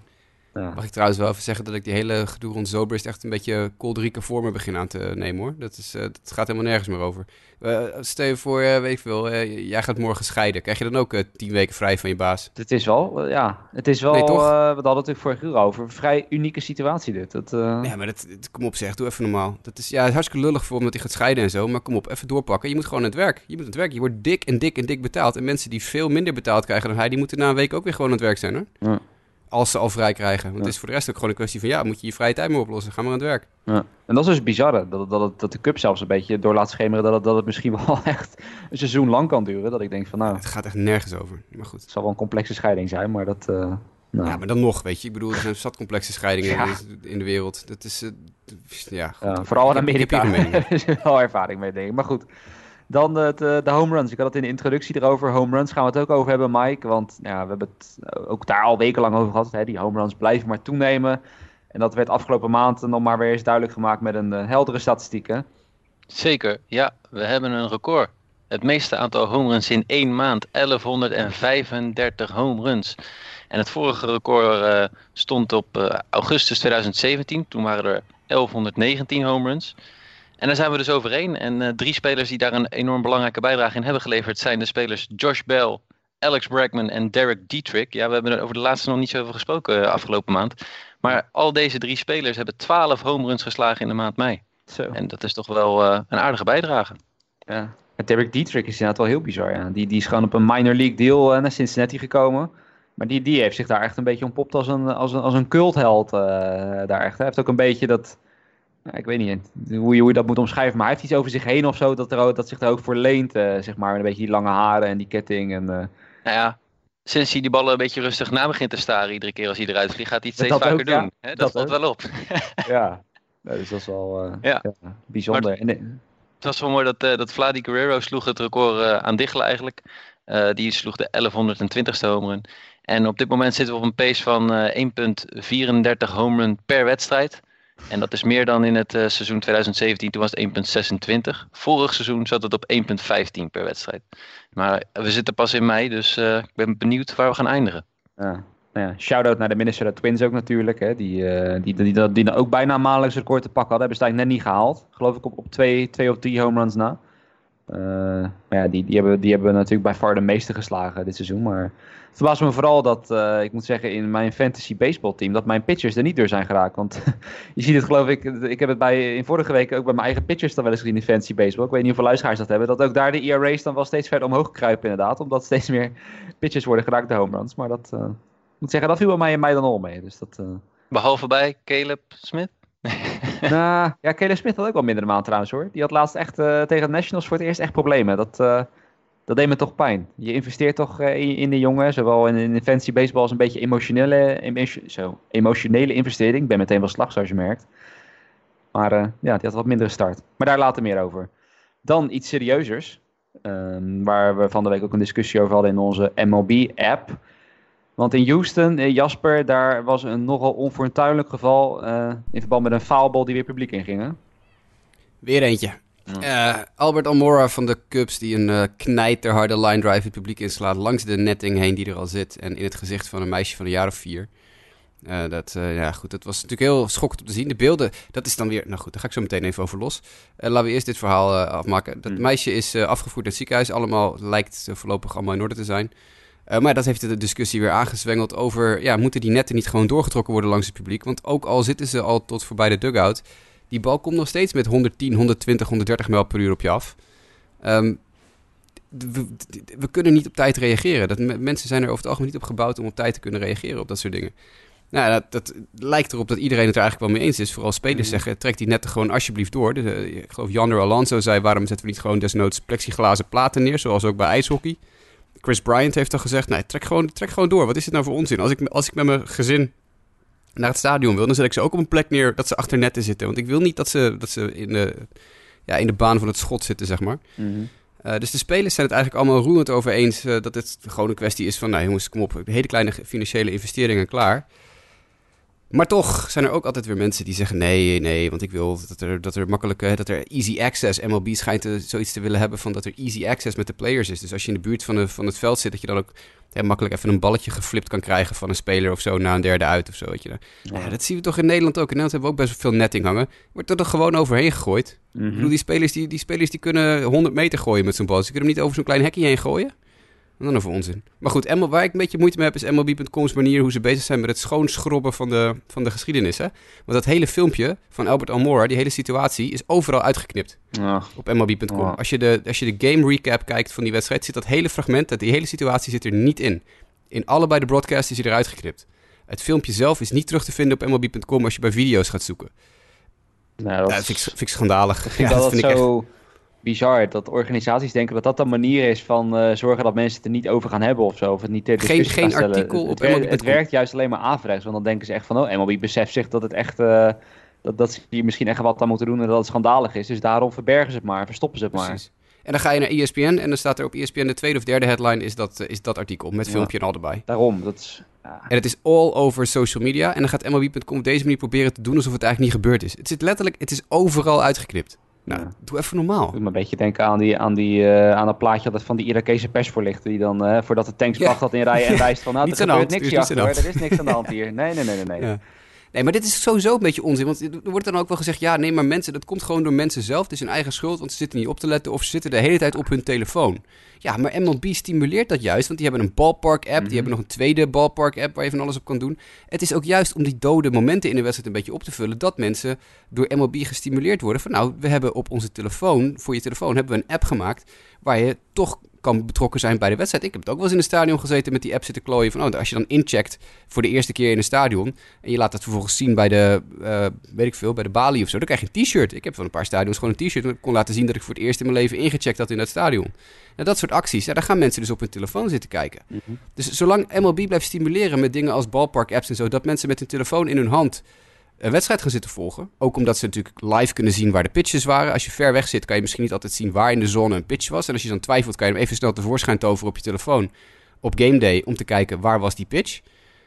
ja. Mag ik trouwens wel even zeggen dat ik die hele gedoe rond Zobrist echt een beetje kolderieke vormen begin aan te nemen hoor. Dat, is, uh, dat gaat helemaal nergens meer over. Uh, stel je voor, uh, weet ik veel, jij gaat morgen scheiden. Krijg je dan ook tien weken vrij van je baas? Het is wel, ja, het is wel, nee, toch? we hadden het natuurlijk vorige uur over. Een vrij unieke situatie dit. Dat, Ja, maar dat, kom op zeg, doe even normaal. Dat is ja, hartstikke lullig voor omdat hij gaat scheiden en zo. Maar kom op, even doorpakken. Je moet gewoon aan het werk. Je moet aan het werk. Je wordt dik en dik en dik betaald. En mensen die veel minder betaald krijgen dan hij, die moeten na een week ook weer gewoon aan het werk zijn hoor. Ja. Als ze al vrij krijgen. Want het is voor de rest ook gewoon een kwestie van... ja, moet je je vrije tijd maar oplossen. Ga maar aan het werk. Ja. En dat is dus bizarre. Dat, dat, dat de cup zelfs een beetje door laat schemeren... Dat het, dat het misschien (laughs) wel echt een seizoen lang kan duren. Dat ik denk van nou... Het gaat echt nergens over. Maar goed. Het zal wel een complexe scheiding zijn, maar dat... Uh, nou. Ja, maar dan nog, weet je. Ik bedoel, er zijn zat complexe scheidingen in de wereld. Dat is... Uh, ja, ja, vooral in Amerika. (laughs) Daar is wel ervaring mee, denk ik. Maar goed... Dan de, de, de, home runs. Ik had het in de introductie erover. Home runs gaan we het ook over hebben, Mike. Want ja, we hebben het ook daar al wekenlang over gehad. Hè. Die home runs blijven maar toenemen. En dat werd afgelopen maand nog maar weer eens duidelijk gemaakt met een uh, heldere statistieken. Zeker, ja. We hebben een record. Het meeste aantal home runs in één maand. 1135 home runs. En het vorige record stond op augustus 2017. Toen waren er 1119 home runs. En daar zijn we dus overeen. En uh, drie spelers die daar een enorm belangrijke bijdrage in hebben geleverd zijn de spelers Josh Bell, Alex Bregman en Derek Dietrich. Ja, we hebben er over de laatste nog niet zo over gesproken uh, afgelopen maand. Maar al deze drie spelers hebben 12 home runs geslagen in de maand mei. Zo. En dat is toch wel uh, een aardige bijdrage. Ja. Derek Dietrich is inderdaad wel heel bizar. Ja. Die, die is gewoon op een minor league deal naar Cincinnati gekomen. Maar die, die heeft zich daar echt een beetje ontpopt als een, als een, als een cultheld daar echt. Hij heeft ook een beetje dat ik weet niet hoe je, hoe je dat moet omschrijven, maar hij heeft iets over zich heen of zo dat, er, dat zich er ook voor leent, uh, zeg maar. Een beetje die lange haren en die ketting. En, uh... Nou ja, sinds hij die ballen een beetje rustig na begint te staren iedere keer als hij eruit vliegt, gaat hij het steeds vaker doen. dat, dat valt wel op. (laughs) ja, dus dat is wel uh, ja. ja. bijzonder. Het was wel mooi dat, dat Vladi Guerrero sloeg het record aan Diggelen eigenlijk. Die sloeg de 1120ste home run. En op dit moment zitten we op een pace van 1,34 home run per wedstrijd. En dat is meer dan in het seizoen 2017, toen was het 1,26. Vorig seizoen zat het op 1,15 per wedstrijd. Maar we zitten pas in mei, dus ik ben benieuwd waar we gaan eindigen. Ja, nou ja, shout-out naar de Minnesota Twins ook natuurlijk. Hè, die, uh, die, die, die, die, ook bijna een maandelijks record te pakken hadden. Hebben ze eigenlijk net niet gehaald. Geloof ik op, op twee, twee of drie home runs na. Maar ja, die, die, hebben, die hebben natuurlijk bij far de meeste geslagen dit seizoen. Maar het verbaast me vooral dat, uh, ik moet zeggen, in mijn fantasy baseball team, dat mijn pitchers er niet door zijn geraakt. Want (laughs) je ziet het geloof ik, ik heb het bij, in vorige week ook bij mijn eigen pitchers dan wel eens gezien in fantasy baseball. Ik weet niet hoeveel luisteraars dat hebben. Dat ook daar de ERA's dan wel steeds verder omhoog kruipen inderdaad. Omdat steeds meer pitchers worden geraakt de home runs. Maar dat, uh, moet zeggen, dat viel bij mij en mij dan al mee. Dus dat, uh... Behalve bij Caleb Smith? (laughs) nou, ja, Caleb Smith had ook wel minder maand trouwens hoor. Die had laatst echt uh, tegen de Nationals voor het eerst echt problemen. Dat, uh, dat deed me toch pijn. Je investeert toch in, in, de jongen, zowel in, in fancy baseball als een beetje emotionele, emotion, zo, emotionele investering. Ik ben meteen wel slag zoals je merkt. Maar ja, die had wat mindere start. Maar daar later meer over. Dan iets serieuzers. Um, waar we van de week ook een discussie over hadden in onze MLB-app. Want in Houston, eh, Jasper, daar was een nogal onfortuinlijk geval in verband met een faalbal die weer publiek inging. Weer eentje. Uh, Albert Almora van de Cubs die een uh, knijterharde line drive het publiek inslaat langs de netting heen die er al zit en in het gezicht van een meisje van een jaar of vier. Uh, dat, ja, goed, dat was natuurlijk heel schokkend om te zien. De beelden, dat is dan weer... Nou goed, daar ga ik zo meteen even over los. laten we eerst dit verhaal afmaken. Dat mm. meisje is afgevoerd naar het ziekenhuis. Allemaal lijkt voorlopig allemaal in orde te zijn. Maar dat heeft de discussie weer aangezwengeld over... Ja, moeten die netten niet gewoon doorgetrokken worden langs het publiek? Want ook al zitten ze al tot voorbij de dugout... die bal komt nog steeds met 110, 120, 130 mijl per uur op je af. Um, we, we, kunnen niet op tijd reageren. Dat, mensen zijn er over het algemeen niet op gebouwd om op tijd te kunnen reageren op dat soort dingen. Nou, dat, dat, lijkt erop dat iedereen het er eigenlijk wel mee eens is. Vooral spelers mm. zeggen, trek die netten gewoon alsjeblieft door. Dus, uh, ik geloof Jander Alonso zei, waarom zetten we niet gewoon desnoods plexiglazen platen neer, zoals ook bij ijshockey. Chris Bryant heeft dan gezegd, nee, trek gewoon, trek gewoon door. Wat is dit nou voor onzin? Als ik, als ik met mijn gezin naar het stadion wil, dan zet ik ze ook op een plek neer dat ze achter netten zitten. Want ik wil niet dat ze, dat ze in, de, ja, in de baan van het schot zitten, zeg maar. Mm -hmm. uh, dus de spelers zijn het eigenlijk allemaal roerend over eens uh, dat het gewoon een kwestie is van, nou jongens, kom op, hele kleine financiële investeringen klaar. Maar toch zijn er ook altijd weer mensen die zeggen: nee, nee, want ik wil dat er, dat er makkelijke, dat er easy access. MLB schijnt te, zoiets te willen hebben van dat er easy access met de players is. Dus als je in de buurt van, de, van het veld zit, dat je dan ook ja, makkelijk even een balletje geflipt kan krijgen van een speler of zo na een derde uit of zo. Weet je. Ja. ja dat zien we toch in Nederland ook. In Nederland hebben we ook best wel veel netting hangen. Wordt er toch gewoon overheen gegooid? Mm -hmm. Ik bedoel, die spelers die, die spelers die kunnen 100 meter gooien met zo'n bal. Ze kunnen hem niet over zo'n klein hekje heen gooien. Dan over onzin. Maar goed, ML, waar ik een beetje moeite mee heb is MLB.com's manier hoe ze bezig zijn met het schoonschrobben van de, van de geschiedenis. Hè? Want dat hele filmpje van Albert Almora, die hele situatie, is overal uitgeknipt op MLB.com. Als, je de, als je de game recap kijkt van die wedstrijd, zit dat hele fragment, dat die hele situatie zit er niet in. In allebei de broadcasts is hij eruit geknipt. Het filmpje zelf is niet terug te vinden op MLB.com als je bij video's gaat zoeken. Nou, dat, ja, vind, ik, vind ik schandalig. (laughs) Ja, dat, vind ik zo... echt bizar dat organisaties denken dat dat een manier is van uh, zorgen dat mensen het er niet over gaan hebben of zo. Of het niet ter geen, geen artikel het, het, het, het werkt juist alleen maar averechts, want dan denken ze echt van, oh, MLB beseft zich dat het echt, uh, dat, dat ze hier misschien echt wat aan moeten doen en dat het schandalig is. Dus daarom verbergen ze het maar, verstoppen ze het maar. En dan ga je naar ESPN en dan staat er op ESPN de tweede of derde headline is dat, is dat artikel met filmpje en al erbij. Daarom, dat is... Ja. En het is all over social media. En dan gaat MLB.com op deze manier proberen te doen alsof het eigenlijk niet gebeurd is. Het zit letterlijk, het is overal uitgeknipt. Nou, doe even normaal. Doe me een beetje denken aan, die, aan, die, uh, aan dat plaatje dat van die Irakese persvoorlichter... die dan, uh, voordat de tankspacht ja. in rijden en (laughs) wijst van... nou, er gebeurt niks hier achter, er is niks aan de hand (laughs) hier. Nee, nee, nee, nee. nee. Nee, maar dit is sowieso een beetje onzin. Want er wordt dan ook wel gezegd: ja, nee, maar mensen, dat komt gewoon door mensen zelf. Het is hun eigen schuld, want ze zitten niet op te letten of ze zitten de hele tijd op hun telefoon. Ja, maar MLB stimuleert dat juist, want die hebben een ballpark-app. Die mhm. hebben nog een tweede ballpark-app waar je van alles op kan doen. Het is ook juist om die dode momenten in de wedstrijd een beetje op te vullen, dat mensen door MLB gestimuleerd worden. Van nou, we hebben op onze telefoon, voor je telefoon, hebben we een app gemaakt waar je toch kan betrokken zijn bij de wedstrijd. Ik heb het ook wel eens in een stadion gezeten met die app zitten klooien. Van, oh, als je dan incheckt voor de eerste keer in een stadion... en je laat dat vervolgens zien bij de, uh, weet ik veel, bij de balie of zo... dan krijg je een t-shirt. Ik heb van een paar stadions gewoon een t-shirt... en ik kon laten zien dat ik voor het eerst in mijn leven ingecheckt had in dat stadion. En dat soort acties, ja, daar gaan mensen dus op hun telefoon zitten kijken. Mm Dus zolang MLB blijft stimuleren met dingen als ballpark apps en zo... dat mensen met hun telefoon in hun hand een wedstrijd gaan zitten volgen. Ook omdat ze natuurlijk live kunnen zien waar de pitches waren. Als je ver weg zit, kan je misschien niet altijd zien waar in de zone een pitch was. En als je dan twijfelt, kan je hem even snel tevoorschijn toveren op je telefoon op game day om te kijken waar was die pitch.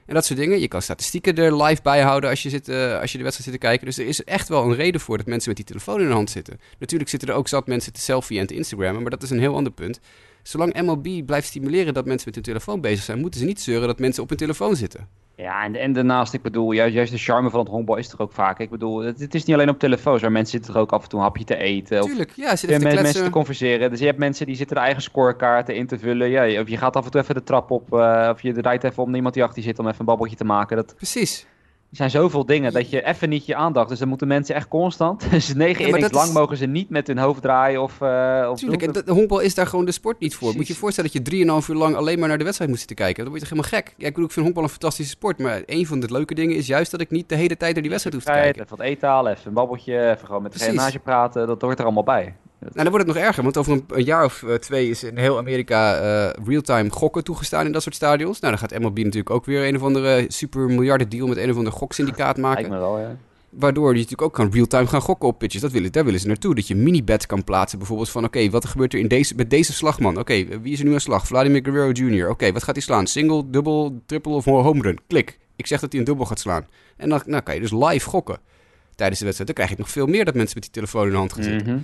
En dat soort dingen. Je kan statistieken er live bij houden als je, zit, uh, als je de wedstrijd zit te kijken. Dus er is echt wel een reden voor dat mensen met die telefoon in de hand zitten. Natuurlijk zitten er ook zat mensen te selfie en te Instagrammen, maar dat is een heel ander punt. Zolang MLB blijft stimuleren dat mensen met hun telefoon bezig zijn, moeten ze niet zeuren dat mensen op hun telefoon zitten. Ja, en, en daarnaast, ik bedoel, juist, juist de charme van het honkbal is er ook vaak. Ik bedoel, het, het, is niet alleen op telefoons, maar mensen zitten er ook af en toe een hapje te eten. Tuurlijk, ja, zitten te met mensen te converseren. Dus je hebt mensen die zitten de eigen scorekaarten in te vullen. Ja, of je gaat af en toe even de trap op, uh, of je rijdt even om iemand die achter je zit om even een babbeltje te maken. Dat... Precies. Er zijn zoveel dingen dat je even niet je aandacht. Dus dan moeten mensen echt constant. (laughs) Dus negen ja, innings lang mogen ze niet met hun hoofd draaien of. Uh, of Tuurlijk, en de, honkbal is daar gewoon de sport niet voor. Moet je je voorstellen dat je drieënhalf uur lang alleen maar naar de wedstrijd moet zitten kijken. Dan word je toch helemaal gek. Ja, ik bedoel, ik vind honkbal een fantastische sport. Maar een van de leuke dingen is juist dat ik niet de hele tijd naar die wedstrijd hoef te kijken. Even wat eten halen, even een babbeltje, even gewoon met de genage praten. Dat hoort er allemaal bij. Nou, dan wordt het nog erger, want over een, jaar of uh, twee is in heel Amerika uh, real-time gokken toegestaan in dat soort stadions. Nou, dan gaat MLB natuurlijk ook weer een of andere super miljarden deal met een of ander goksyndicaat maken. Lijkt me wel, ja. Waardoor je natuurlijk ook kan real-time gaan gokken op pitches. Dat willen, daar willen ze naartoe. Dat je mini-bets kan plaatsen. Bijvoorbeeld van, oké, wat gebeurt er in deze, met deze slagman? Oké, wie is er nu aan slag? Vladimir Guerrero Jr. Oké, wat gaat hij slaan? Single, dubbel, triple of home run? Klik. Ik zeg dat hij een dubbel gaat slaan. En dan nou, kan je dus live gokken tijdens de wedstrijd. Dan krijg je nog veel meer dat mensen met die telefoon in de hand gaan zitten. Mhm.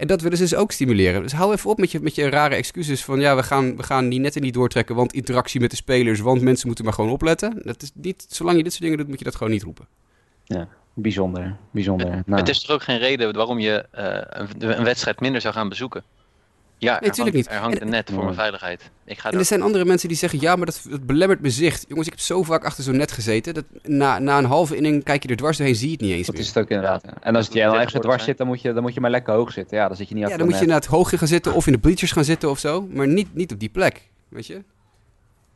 En dat willen ze dus ook stimuleren. Dus hou even op met je, met je rare excuses van ja, we gaan, we gaan die netten niet doortrekken, want interactie met de spelers, want mensen moeten maar gewoon opletten. Dat is niet, zolang je dit soort dingen doet, moet je dat gewoon niet roepen. Ja, bijzonder. bijzonder. Het, nou. het is toch ook geen reden waarom je uh, een, een wedstrijd minder zou gaan bezoeken? Ja, nee, natuurlijk niet. Er hangt een net voor mijn veiligheid. Ik ga en er zijn andere mensen die zeggen, ja, maar dat, dat belemmert mijn zicht. Jongens, ik heb zo vaak achter zo'n net gezeten. Dat na, na een halve inning kijk je er dwars doorheen, zie je het niet eens dat meer. is het ook inderdaad. En als je dan ergens dwars zit, dan moet, je, dan moet je maar lekker hoog zitten. Ja, dan zit je niet Ja, dan moet je naar het hoogje gaan zitten of in de bleachers gaan zitten of zo. Maar niet, niet op die plek, weet je.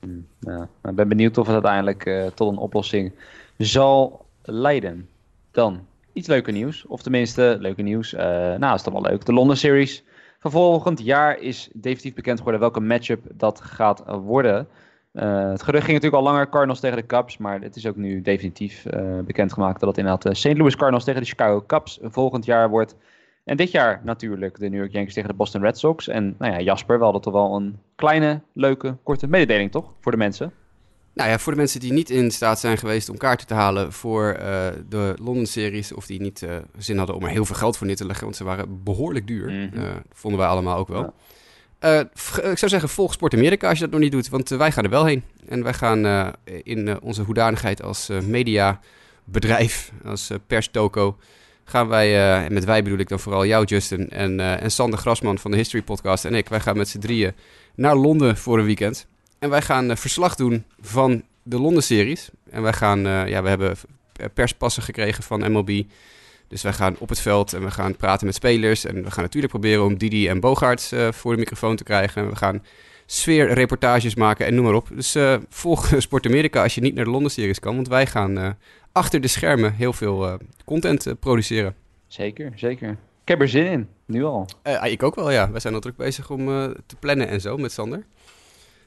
Hmm, ja, ik ben benieuwd of het uiteindelijk uh, tot een oplossing zal leiden. Dan, iets leuker nieuws. Of tenminste, leuke nieuws. Uh, nou, is toch wel leuk. De London Series volgend jaar is definitief bekend geworden welke matchup dat gaat worden. Uh, het gerucht ging natuurlijk al langer Cardinals tegen de Cubs, maar het is ook nu definitief uh, bekendgemaakt dat het inderdaad de St. Louis Cardinals tegen de Chicago Cubs volgend jaar wordt. En dit jaar natuurlijk de New York Yankees tegen de Boston Red Sox. En nou ja, Jasper, we hadden toch wel een kleine, leuke, korte mededeling toch voor de mensen? Nou ja, voor de mensen die niet in staat zijn geweest om kaarten te halen voor uh, de Londen-series, of die niet uh, zin hadden om er heel veel geld voor neer te leggen, want ze waren behoorlijk duur. Mm -hmm. uh, vonden wij allemaal ook wel. Ja. ik zou zeggen, volg Sport Amerika als je dat nog niet doet, want wij gaan er wel heen. En wij gaan in onze hoedanigheid als mediabedrijf, als perstoko, gaan wij, en met wij bedoel ik dan vooral jou Justin en, en Sander Grasman van de History Podcast en ik, wij gaan met z'n drieën naar Londen voor een weekend. En wij gaan uh, verslag doen van de Londen-series. En wij gaan, uh, ja, we hebben perspassen gekregen van MLB. Dus wij gaan op het veld en we gaan praten met spelers. En we gaan natuurlijk proberen om Didi en Bogaerts uh, voor de microfoon te krijgen. En we gaan sfeerreportages maken en noem maar op. Dus volg (laughs) Sport Amerika als je niet naar de Londen-series kan. Want wij gaan achter de schermen heel veel content produceren. Zeker, zeker. Ik heb er zin in, nu al. ik ook wel, ja. Wij zijn al druk bezig om te plannen en zo met Sander.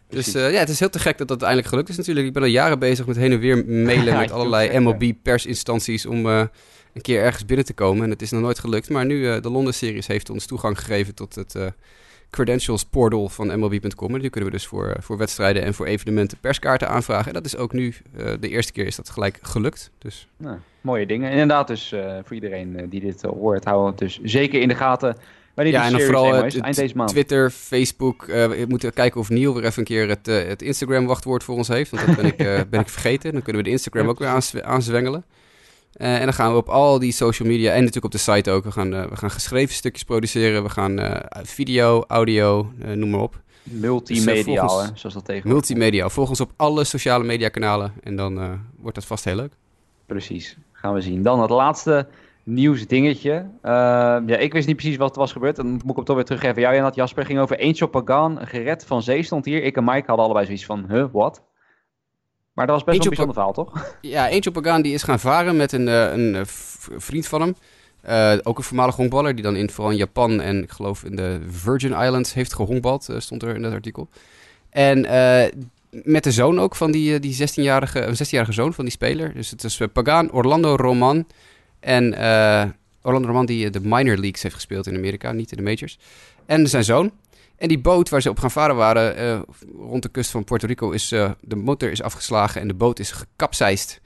Dus uh, ja, het is heel te gek dat dat eindelijk gelukt is natuurlijk. Ik ben al jaren bezig met heen en weer (laughs) mailen met allerlei MLB-persinstanties om uh, een keer ergens binnen te komen. En het is nog nooit gelukt. Maar nu, uh, de Londen-series heeft ons toegang gegeven tot het credentials portal van MLB.com. En nu kunnen we dus voor, voor wedstrijden en voor evenementen perskaarten aanvragen. En dat is ook nu, de eerste keer is dat gelijk gelukt. Dus. Nou, mooie dingen. Inderdaad, dus voor iedereen die dit hoort, houden het dus zeker in de gaten ja, en dan vooral eind deze maand. Twitter, Facebook. Uh, we moeten kijken of Neil weer even een keer het, uh, het Instagram-wachtwoord voor ons heeft. Want dat ben ik, uh, (laughs) ben ik vergeten. Dan kunnen we de Instagram ook weer aanzw aanzwengelen. en dan gaan we op al die social media en natuurlijk op de site ook. We gaan, we gaan geschreven stukjes produceren. We gaan video, audio, noem maar op. Multimediaal, dus, zoals dat tegen. Multimediaal. Volg ons op alle sociale media kanalen. En dan wordt dat vast heel leuk. Precies, gaan we zien. Dan het laatste nieuwsdingetje. Uh, ja, ik wist niet precies wat er was gebeurd. Dan moet ik hem toch weer teruggeven. Jou en dat Jasper ging over Angel Pagan, gered van zee stond hier. Ik en Mike hadden allebei zoiets van, huh, wat? Maar dat was best Angel wel een bijzonder verhaal, toch? Ja, Angel Pagan die is gaan varen met een, uh, een uh, vriend van hem. Uh, ook een voormalig honkballer die dan in, vooral in Japan en ik geloof in de Virgin Islands heeft gehonkbald, stond er in dat artikel. En met de zoon ook van die, die 16-jarige, 16-jarige zoon van die speler. Dus het is Pagan, Orlando Roman en Orlando Roman die de minor leagues heeft gespeeld in Amerika, niet in de majors. En zijn zoon. En die boot waar ze op gaan varen waren, rond de kust van Puerto Rico, is de motor is afgeslagen en de boot is gekapseist.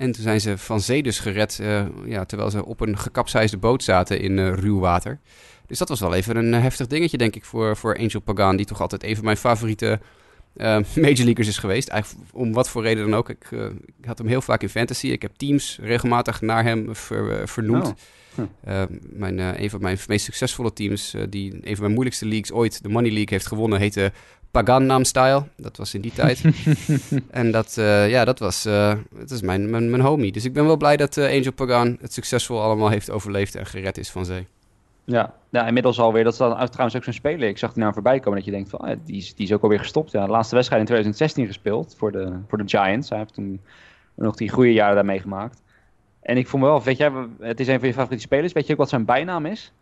En toen zijn ze van zee dus gered, uh, ja, terwijl ze op een gekapseisde boot zaten in uh, ruw water. Dus dat was wel even een eh, heftig dingetje, denk ik, voor, voor Angel Pagan, die toch altijd een van mijn favoriete uh, (laughs) major leaguers is geweest. Eigenlijk om wat voor reden dan ook. Ik, uh, ik, had hem heel vaak in fantasy. Ik heb teams regelmatig naar hem ver, vernoemd. Oh. Hm. Mijn, een van mijn meest succesvolle teams, die een van mijn moeilijkste leagues ooit de Money League heeft gewonnen, heette Pagan Style. Dat was in die tijd. (laughs) en dat, uh, ja, dat was uh, dat is mijn, mijn, mijn homie. Dus ik ben wel blij dat uh, Angel Pagan het succesvol allemaal heeft overleefd en gered is van zee. Ja, ja inmiddels alweer. Dat is dan trouwens ook zo'n speler. Ik zag die naam voorbij komen dat je denkt van, ah, die, is, die is ook alweer gestopt. Ja, de laatste wedstrijd in 2016 gespeeld voor de, voor de Giants. Hij heeft toen nog die goede jaren daar meegemaakt. En ik voel me wel, weet jij, het is een van je favoriete spelers. Weet je ook wat zijn bijnaam is?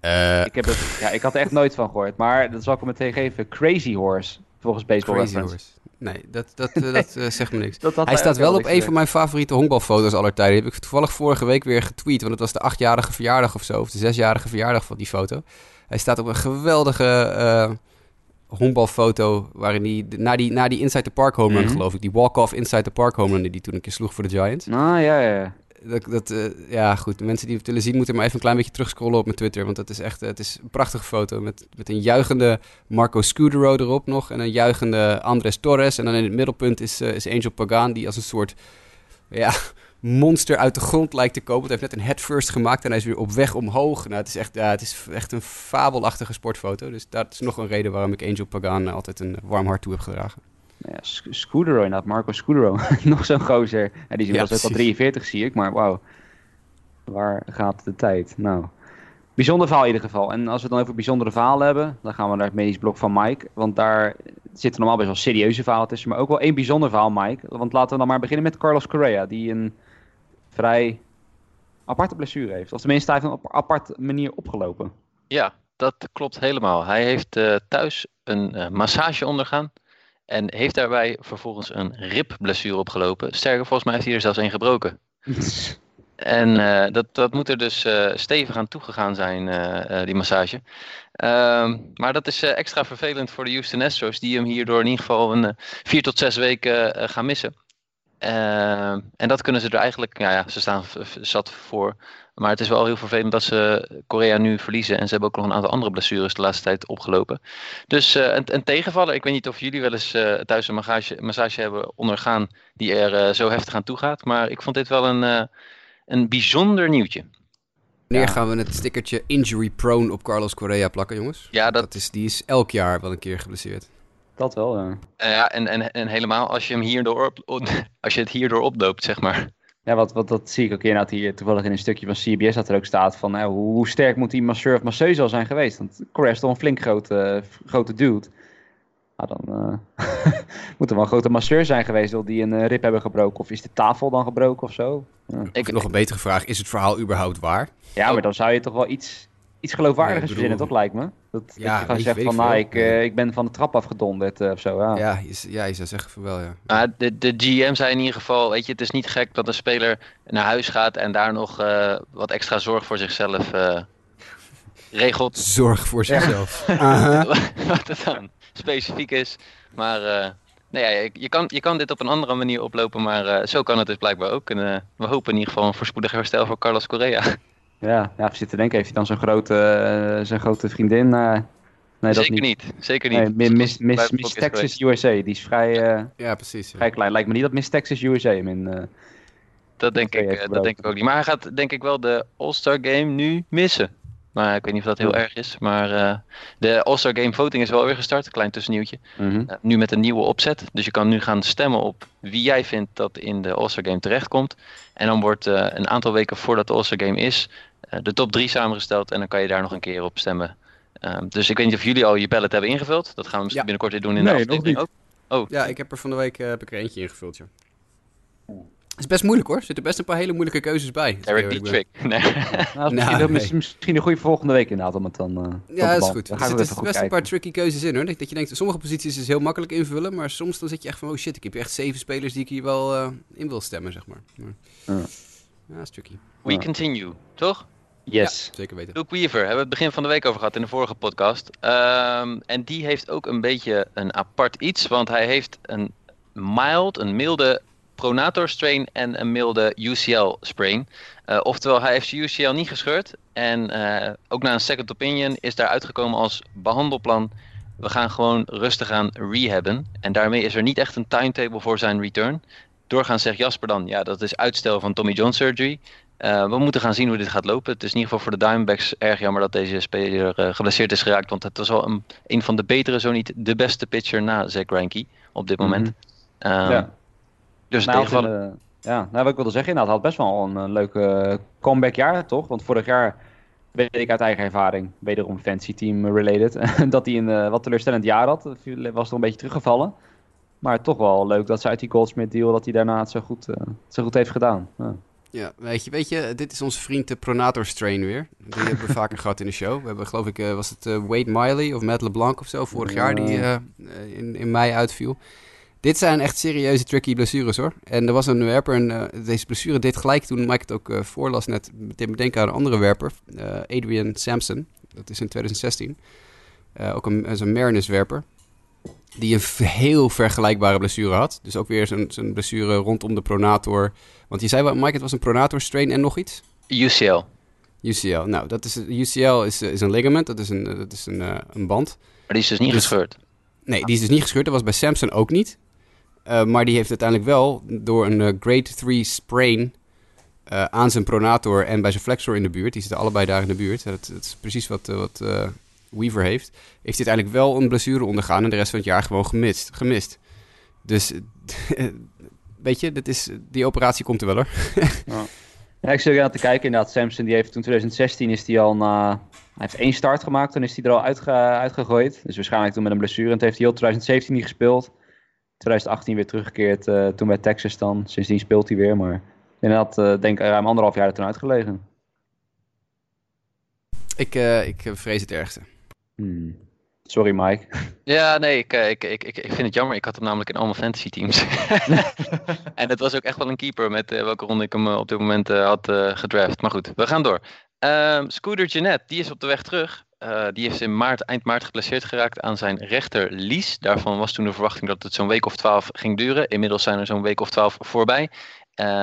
Uh, ik, heb het, ja, ik had er echt nooit van gehoord. Maar dat zal ik hem meteen geven. Crazy Horse. Volgens Baseball Crazy Reference. Horse. Nee, dat, dat, uh, dat uh, zegt me niks. (laughs) hij staat wel op een van mijn favoriete honkbalfoto's aller tijden. Die heb ik toevallig vorige week weer getweet. Want het was de achtjarige verjaardag of zo. Of de zesjarige verjaardag van die foto. Hij staat op een geweldige honkbalfoto. Waarin hij na die, na die Inside the Park home run, mm geloof ik. Die walk-off Inside the Park home run die hij toen een keer sloeg voor de Giants. Ah, ja, ja dat, dat, uh, ja, goed. De mensen die het willen zien, moeten maar even een klein beetje terugscrollen op mijn Twitter. Want dat is echt het is een prachtige foto. Met, met een juichende Marco Scudero erop nog. En een juichende Andres Torres. En dan in het middelpunt is, uh, is Angel Pagan, die als een soort ja, monster uit de grond lijkt te komen. Het heeft net een headfirst gemaakt en hij is weer op weg omhoog. Nou, het is echt, ja, het is echt een fabelachtige sportfoto. Dus dat is nog een reden waarom ik Angel Pagan altijd een warm hart toe heb gedragen. Nou ja, Scudero inderdaad, Marco Scudero. (laughs) nog zo'n gozer. Ja, die is inmiddels ook al 43 zie ik, maar wauw. Waar gaat de tijd? Nou, bijzonder verhaal in ieder geval. En als we het dan over bijzondere verhalen hebben, dan gaan we naar het medisch blok van Mike. Want daar zitten normaal best wel serieuze verhalen tussen, maar ook wel één bijzonder verhaal, Mike. Want laten we dan maar beginnen met Carlos Correa, die een vrij aparte blessure heeft. Of tenminste, hij heeft een op aparte manier opgelopen. Ja, dat klopt helemaal. Hij heeft uh, thuis een uh, massage ondergaan. En heeft daarbij vervolgens een ribblessure opgelopen. Sterker, volgens mij heeft hij er zelfs één gebroken. (laughs) en uh, dat, dat moet er dus uh, stevig aan toegegaan zijn, uh, die massage. Ehm, maar dat is extra vervelend voor de Houston Astros, die hem hierdoor in ieder geval een vier tot zes weken gaan missen. Ehm, en dat kunnen ze er eigenlijk, ja, ja, ze staan zat voor. Maar het is wel heel vervelend dat ze Korea nu verliezen. En ze hebben ook nog een aantal andere blessures de laatste tijd opgelopen. Dus uh, een, een, tegenvaller. Ik weet niet of jullie wel eens uh, thuis een massage, massage, hebben ondergaan die er uh, zo heftig aan toe gaat. Maar ik vond dit wel een, een bijzonder nieuwtje. Wanneer ja. gaan we het stickertje injury prone op Carlos Correa plakken, jongens? Ja, dat... dat is, die is elk jaar wel een keer geblesseerd. Dat wel, ja. ja, en, en, en helemaal als je, hem hierdoor op, (laughs) als je het hierdoor oploopt, zeg maar. Ja, wat, wat, dat zie ik ook inderdaad hier toevallig in een stukje van CBS dat er ook staat van nou, hoe, sterk moet die masseur of masseuse al zijn geweest. Want Correa is toch een flink grote, grote dude. Nou, dan uh, (laughs) moet er wel een grote masseur zijn geweest wil die een uh, rib hebben gebroken. Of is de tafel dan gebroken of zo? Ja. Ik heb nog een betere vraag. Is het verhaal überhaupt waar? Ja, maar dan zou je toch wel iets, iets geloofwaardigers ja, verzinnen, toch lijkt me? Dat, ja, dat je gewoon zegt van, nou, ik, uh, ik ben van de trap afgedonderd uh, of zo. Ja, ja, je, ja, je zou zeggen van wel, ja. Maar de, de GM zei in ieder geval, weet je, het is niet gek dat een speler naar huis gaat en daar nog uh, wat extra zorg voor zichzelf regelt. Zorg voor zichzelf. (laughs) Ja. wat het dan specifiek is. Maar nee, ja, je, kan, je kan dit op een andere manier oplopen, maar zo kan het dus blijkbaar ook. En we hopen in ieder geval een voorspoedig herstel voor Carlos Correa. Ja, ja, zitten denken, heeft hij dan zo'n grote, uh, zijn grote vriendin? Uh, nee, Zeker dat niet. Zeker niet. Nee, Miss, Miss, Miss Texas USA, die is vrij, uh, ja, precies, ja. vrij klein. Lijkt me niet dat Miss Texas USA hem in... dat, denk ik, dat denk ik ook niet. Maar hij gaat denk ik wel de All-Star Game nu missen. Maar ik weet niet of dat heel erg is. Maar uh, de All-Star Game voting is wel weer gestart. Een klein tussennieuwtje. Mm -hmm. uh, nu met een nieuwe opzet. Dus je kan nu gaan stemmen op wie jij vindt dat in de All-Star Game terechtkomt. En dan wordt uh, een aantal weken voordat de All-Star Game is, de top 3 samengesteld. En dan kan je daar nog een keer op stemmen. Ehm, dus ik weet niet of jullie al je ballot hebben ingevuld. Dat gaan we misschien ja. binnenkort weer doen in nee, de aflevering ook. Oh. Ja, ik heb er van de week heb ik er eentje ingevuld, ja. is best moeilijk hoor. Er zitten best een paar hele moeilijke keuzes bij. Derek Dietrich. Nee. (laughs) Nou, misschien, nee. misschien, een goede volgende week inderdaad om het dan... Uh, ja, dat is goed. Er zitten best een paar tricky keuzes in hoor. Dat je denkt, sommige posities is heel makkelijk invullen. Maar soms dan zit je echt van, oh shit, ik heb echt zeven spelers die ik hier wel uh, in wil stemmen, zeg maar. maar ja. ja, dat is tricky. We continue, toch? Yes. Ja, zeker weten. Luke Weaver hebben we het begin van de week over gehad in de vorige podcast. Um, en die heeft ook een beetje een apart iets, want hij heeft een mild, een milde pronator strain en een milde UCL sprain. Uh, oftewel, hij heeft zijn UCL niet gescheurd. En uh, ook na een second opinion is daar uitgekomen als behandelplan. We gaan gewoon rustig aan rehabben. En daarmee is er niet echt een timetable voor zijn return. Doorgaans zegt Jasper dan, ja, dat is uitstel van Tommy John surgery. Uh, we moeten gaan zien hoe dit gaat lopen. Het is in ieder geval voor de Diamondbacks erg jammer dat deze speler uh, geblesseerd is geraakt. Want het was wel een, een van de betere, zo niet de beste pitcher na Zach Greinke op dit moment. Mm -hmm. um, ja. Dus nou, geval... uh, ja, nou, wat ik wilde zeggen, inderdaad, had best wel een, een leuke comeback jaar, toch? Want vorig jaar weet ik uit eigen ervaring, wederom fancy team related, (laughs) dat hij een wat teleurstellend jaar had. Was er een beetje teruggevallen. Maar toch wel leuk dat ze uit die Goldsmith deal, dat hij daarna het zo goed, zo goed heeft gedaan. Ja. Ja, weet je, weet je, dit is onze vriend de Pronator Strain weer. Die hebben we (laughs) vaker gehad in de show. We hebben, geloof ik, uh, was het uh, Wade Miley of Matt LeBlanc of zo, vorig jaar, die uh, in, in mei uitviel. Dit zijn echt serieuze tricky blessures hoor. En er was een werper, en deze blessure deed gelijk toen Mike het ook voorlas net, meteen bedenken aan een andere werper, Adrian Sampson. Dat is in 2016. ook een, een Mariners werper die een heel vergelijkbare blessure had. Dus ook weer zijn blessure rondom de pronator. Want je zei, wel, Mike, het was een pronator strain en nog iets? UCL. UCL. Nou, dat is, UCL is, is een ligament, dat is een, dat is een, uh, een band. Maar die is dus niet dus, gescheurd? Nee, die is dus niet gescheurd. Dat was bij Samson ook niet. Uh, maar die heeft uiteindelijk wel door een uh, grade 3 sprain aan zijn pronator en bij zijn flexor in de buurt. Die zitten allebei daar in de buurt. Dat, dat is precies wat, wat Weaver heeft, heeft hij uiteindelijk wel een blessure ondergaan en de rest van het jaar gewoon gemist. gemist. Dus (laughs) weet je, dit is, die operatie komt er wel hoor. (laughs) ja. ja. ik zit er aan te kijken inderdaad. Samson die heeft toen 2016 is hij al na, hij heeft één start gemaakt, toen is hij er al uitge, uitgegooid. Dus waarschijnlijk toen met een blessure. En toen heeft hij heel 2017 niet gespeeld. 2018 weer teruggekeerd, uh, toen bij Texas dan. Sindsdien speelt hij weer, maar inderdaad uh, denk ik ruim anderhalf jaar er toen uitgelegen. Ik, uh, ik vrees het ergste. Hmm. Sorry, Mike. (laughs) Ja, nee, ik, ik, ik, ik, vind het jammer. Ik had hem namelijk in allemaal fantasy teams. (laughs) (laughs) en het was ook echt wel een keeper met uh, welke ronde ik hem op dit moment had gedraft. Maar goed, we gaan door. Um, Scooter Jeanette, die is op de weg terug. die heeft in maart, eind maart geblesseerd geraakt aan zijn rechter lies. Daarvan was toen de verwachting dat het zo'n week of twaalf ging duren. Inmiddels zijn er zo'n week of twaalf voorbij.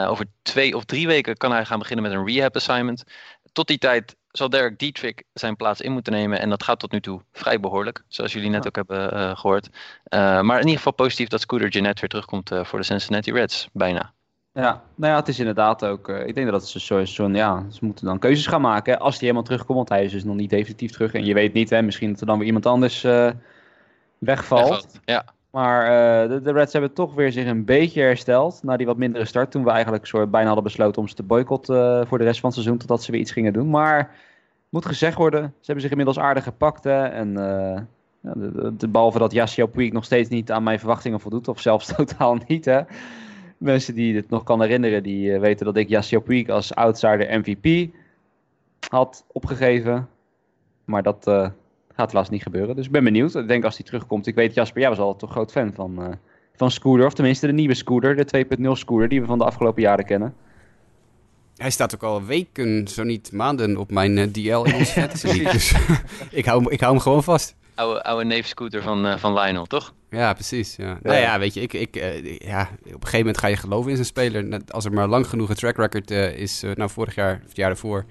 over twee of drie weken kan hij gaan beginnen met een rehab assignment. Tot die tijd zal Derek Dietrich zijn plaats in moeten nemen. En dat gaat tot nu toe vrij behoorlijk, zoals jullie net ook hebben uh, gehoord. Uh, maar in ieder geval positief dat Scooter Jeanette weer terugkomt uh, voor de Cincinnati Reds, bijna. Ja, nou ja, het is inderdaad ook. ik denk dat ze zo'n, zo, ja, ze moeten dan keuzes gaan maken. Hè, als hij helemaal terugkomt, want hij is dus nog niet definitief terug. En je weet niet, hè, misschien dat er dan weer iemand anders wegvalt. wegvalt. Ja. Maar uh, de, de, Reds hebben toch weer zich een beetje hersteld na die wat mindere start. Toen we eigenlijk soort bijna hadden besloten om ze te boycotten uh, voor de rest van het seizoen. Totdat ze weer iets gingen doen. Maar moet gezegd worden, ze hebben zich inmiddels aardig gepakt. En uh, de, de, de, behalve dat Yasiel Puig nog steeds niet aan mijn verwachtingen voldoet. Of zelfs (laughs) totaal niet. Hè? Mensen die het nog kan herinneren, die weten dat ik Yasiel Puig als outsider MVP had opgegeven. Maar dat gaat helaas niet gebeuren. Dus ik ben benieuwd. Ik denk als hij terugkomt. Ik weet, Jasper, jij was altijd een groot fan van, van Scooter. Of tenminste de nieuwe Scooter, de 2.0 Scooter, die we van de afgelopen jaren kennen. Hij staat ook al weken, zo niet maanden, op mijn uh, DL in onze (laughs) fantasy Dus (laughs) ik, hou, ik hou hem gewoon vast. Oude, oude neef scooter van, uh, van Lionel, toch? Ja, precies. Ja. ja. Nou ja, weet je, ik, ik, ja, op een gegeven moment ga je geloven in zijn speler. Als er maar lang genoeg een track record is, nou vorig jaar, of het jaar daarvoor,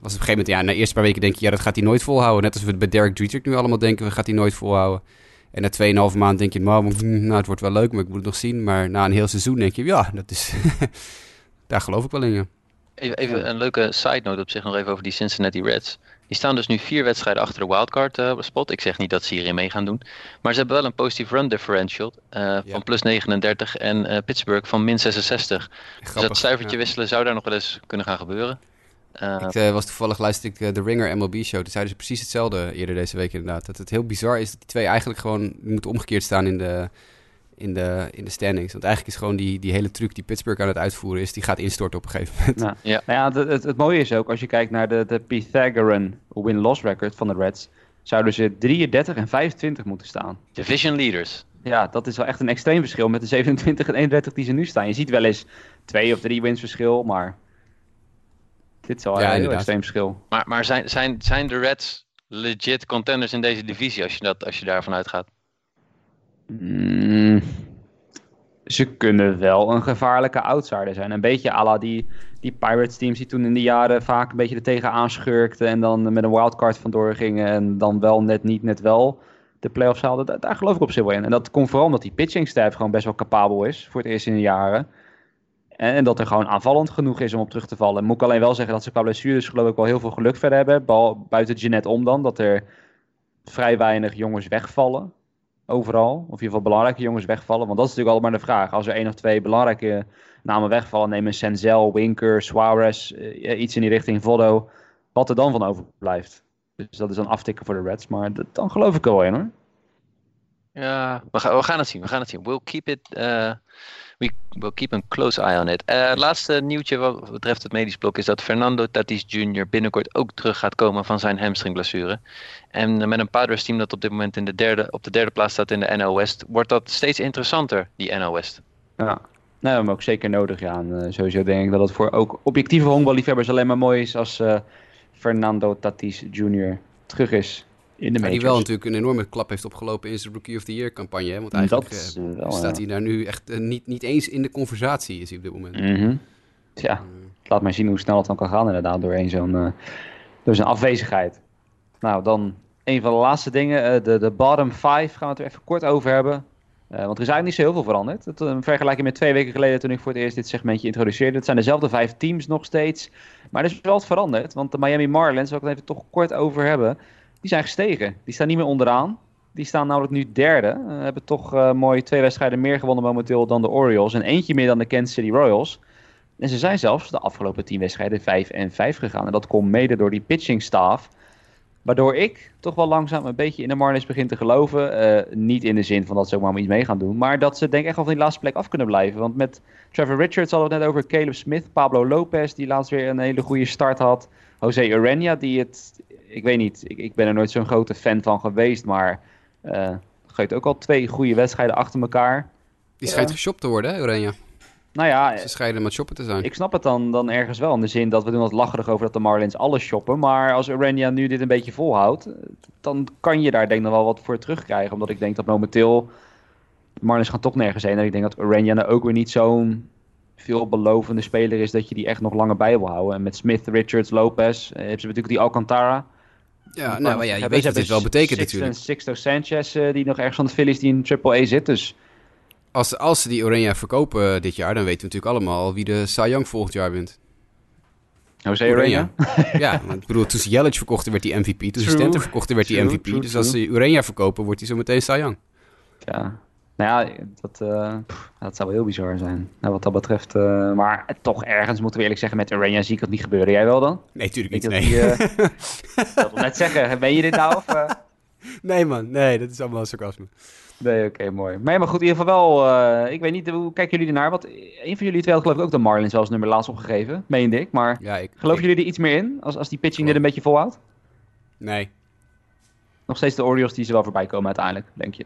was op een gegeven moment, ja, na de eerste paar weken denk je, ja, dat gaat hij nooit volhouden. Net als we bij Derek Dietrich nu allemaal denken, we gaat hij nooit volhouden. En na 2,5 maand denk je, nou, nou, het wordt wel leuk, maar ik moet het nog zien. Maar na een heel seizoen denk je, ja, dat is, (laughs) daar geloof ik wel in, ja. Even, even, een leuke side note op zich nog even over die Cincinnati Reds. Die staan dus nu vier wedstrijden achter de wildcard uh, spot. Ik zeg niet dat ze hierin mee gaan doen. Maar ze hebben wel een positief run differential uh, van plus 39 en uh, Pittsburgh van min 66. Grappig, dus dat cijfertje wisselen zou daar nog wel eens kunnen gaan gebeuren. Ik was toevallig luisterde ik de Ringer MLB show. Toen zeiden ze precies hetzelfde eerder deze week inderdaad. Dat het heel bizar is dat die twee eigenlijk gewoon moeten omgekeerd staan in de, in de, in de standings. Want eigenlijk is gewoon die, die hele truc die Pittsburgh aan het uitvoeren is, die gaat instorten op een gegeven moment. Nou, ja. Nou ja, het, het, het, mooie is ook, als je kijkt naar de, de Pythagorean win-loss record van de Reds, zouden ze 33 en 25 moeten staan. Division leaders. Ja, dat is wel echt een extreem verschil met de 27 en 31 die ze nu staan. Je ziet wel eens twee of drie wins verschil, maar dit is wel een heel extreem verschil. Maar, maar zijn, zijn, zijn de Reds legit contenders in deze divisie als je, dat, als je daarvan uitgaat? Mm, ze kunnen wel een gevaarlijke outsider zijn. Een beetje à la die, die Pirates teams die toen in de jaren vaak een beetje er tegenaan schurkten. En dan met een wildcard vandoor gingen. En dan wel net niet, net wel de playoffs haalden. Daar, daar geloof ik op zich wel in. En dat komt vooral omdat die pitching staff gewoon best wel capabel is. Voor het eerst in de jaren. En, dat er gewoon aanvallend genoeg is om op terug te vallen. Moet ik alleen wel zeggen dat ze qua blessures geloof ik wel heel veel geluk verder hebben. Buiten Jeanette om dan. Dat er vrij weinig jongens wegvallen overal. Of in ieder geval belangrijke jongens wegvallen. Want dat is natuurlijk allemaal de vraag. Als er één of twee belangrijke namen wegvallen, nemen Senzel, Winker, Suarez, uh, iets in die richting, Voddo. Wat er dan van overblijft. Dus dat is dan aftikken voor de Reds. Maar dan geloof ik er wel in hoor. Ja, we, gaan, we gaan het zien. We gaan het zien. We'll keep it. Uh, we will keep a close eye on it. Uh, laatste nieuwtje wat betreft het medisch blok is dat Fernando Tatis Jr. binnenkort ook terug gaat komen van zijn hamstringblessure. En met een Padres team dat op dit moment in de derde, op de derde plaats staat in de NL West, wordt dat steeds interessanter, die NL West. Ja, nou, we hebben ook zeker nodig. Ja. En, uh, sowieso denk ik dat het voor ook objectieve honkballiefhebbers alleen maar mooi is als uh, Fernando Tatis Jr. terug is in de Die wel natuurlijk een enorme klap heeft opgelopen in zijn Rookie of the Year campagne. Hè? Want eigenlijk wel, staat hij daar nu echt niet, niet eens in de conversatie is hij op dit moment. Mm -hmm. Ja, laat maar zien hoe snel het dan kan gaan inderdaad doorheen zo'n door zijn afwezigheid. Nou, dan een van de laatste dingen. De, de bottom five gaan we het er even kort over hebben. Uh, want er is eigenlijk niet zo heel veel veranderd. Het, in vergelijking met twee weken geleden toen ik voor het eerst dit segmentje introduceerde. Het zijn dezelfde vijf teams nog steeds. Maar er is wel wat veranderd. Want de Miami Marlins, waar ik het even toch kort over hebben die zijn gestegen. Die staan niet meer onderaan. Die staan namelijk nu derde. Uh, hebben toch uh, mooi twee wedstrijden meer gewonnen momenteel dan de Orioles. En eentje meer dan de Kansas City Royals. En ze zijn zelfs de afgelopen tien wedstrijden 5 en 5 gegaan. En dat komt mede door die pitching staff. Waardoor ik toch wel langzaam een beetje in de Marlins begin te geloven. Uh, niet in de zin van dat ze ook maar iets mee gaan doen. Maar dat ze denk ik echt wel van die laatste plek af kunnen blijven. Want met Trevor Richards hadden we het net over. Caleb Smith, Pablo Lopez die laatst weer een hele goede start had. Jose Urania die het ik weet niet, ik, ik ben er nooit zo'n grote fan van geweest, maar uh, geeft ook al twee goede wedstrijden achter elkaar. Die schijnt geshopt te worden, hè, Oranje? Nou ja, ze schijnen met shoppen te zijn. Ik snap het dan, dan ergens wel. In de zin dat we doen wat lacherig over dat de Marlins alles shoppen. Maar als Urania nu dit een beetje volhoudt, dan kan je daar denk ik nog wel wat voor terugkrijgen. Omdat ik denk dat momenteel de Marlins gaan toch nergens heen. En ik denk dat Urania nou ook weer niet zo'n veelbelovende speler is dat je die echt nog langer bij wil houden. En met Smith, Richards, Lopez, eh, hebben ze natuurlijk die Alcantara. Ja, nou, maar ja, je weet wat dit wel betekent natuurlijk. Sixto Sanchez, uh, die nog ergens van de Phillies, die in Triple A zit, dus... Als, als ze die Oranje verkopen dit jaar, dan weten we natuurlijk allemaal wie de Cy Young volgend jaar wint. Jose Urania? (laughs) ja, want ik bedoel, toen ze Yelich verkochten werd hij MVP. Toen ze Stanton verkochten werd hij MVP. True, dus als ze Urania verkopen, wordt hij zo meteen Cy Young. Ja, nou ja, dat, uh, dat zou wel heel bizar zijn. Nou, wat dat betreft. Uh, maar toch ergens moeten we eerlijk zeggen, met Arena zie ik dat niet gebeuren. Jij wel dan? Nee, tuurlijk niet. Nee. Die, (laughs) uh, dat wil net zeggen, ben je dit nou? Of, nee man, nee, dat is allemaal sarcasme. Nee, oké, okay, mooi. Maar, maar goed, in ieder geval wel, ik weet niet, hoe kijken jullie ernaar? Want een van jullie twee had geloof ik ook de Marlins als nummer laatst opgegeven, meende ik. Maar ja, ik, geloven jullie er iets meer in, als, als die pitching dit een beetje volhoudt? Nee. Nog steeds de Orioles die ze wel voorbij komen uiteindelijk, denk je?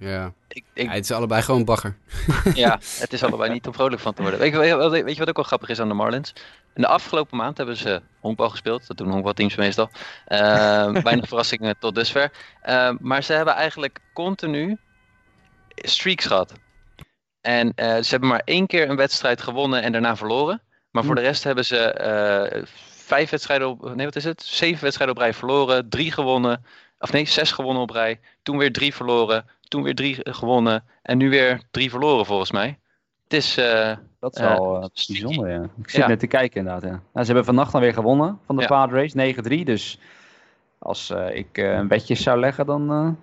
Ja. Ik, ik... ja. Het is allebei gewoon bagger. (laughs) ja, het is allebei niet om vrolijk van te worden. Weet je, weet je wat ook wel grappig is aan de Marlins? In de afgelopen maand hebben ze honkbal gespeeld. Dat doen honkbalteams meestal. Uh, (laughs) weinig verrassingen tot dusver. Uh, maar ze hebben eigenlijk continu streaks gehad. En uh, ze hebben maar één keer een wedstrijd gewonnen en daarna verloren. Maar voor hm. de rest hebben ze vijf wedstrijden op... Nee, wat is het? Zeven wedstrijden op rij verloren. Drie gewonnen. Of nee, zes gewonnen op rij. Toen weer drie verloren toen weer drie gewonnen en nu weer drie verloren volgens mij. Het is... Uh, dat is wel uh, bijzonder, ja. Ik zit ja. net te kijken inderdaad, ja. Nou, ze hebben vannacht dan weer gewonnen van de ja. Padres, 9-3. Dus als uh, ik een bedje zou leggen, dan,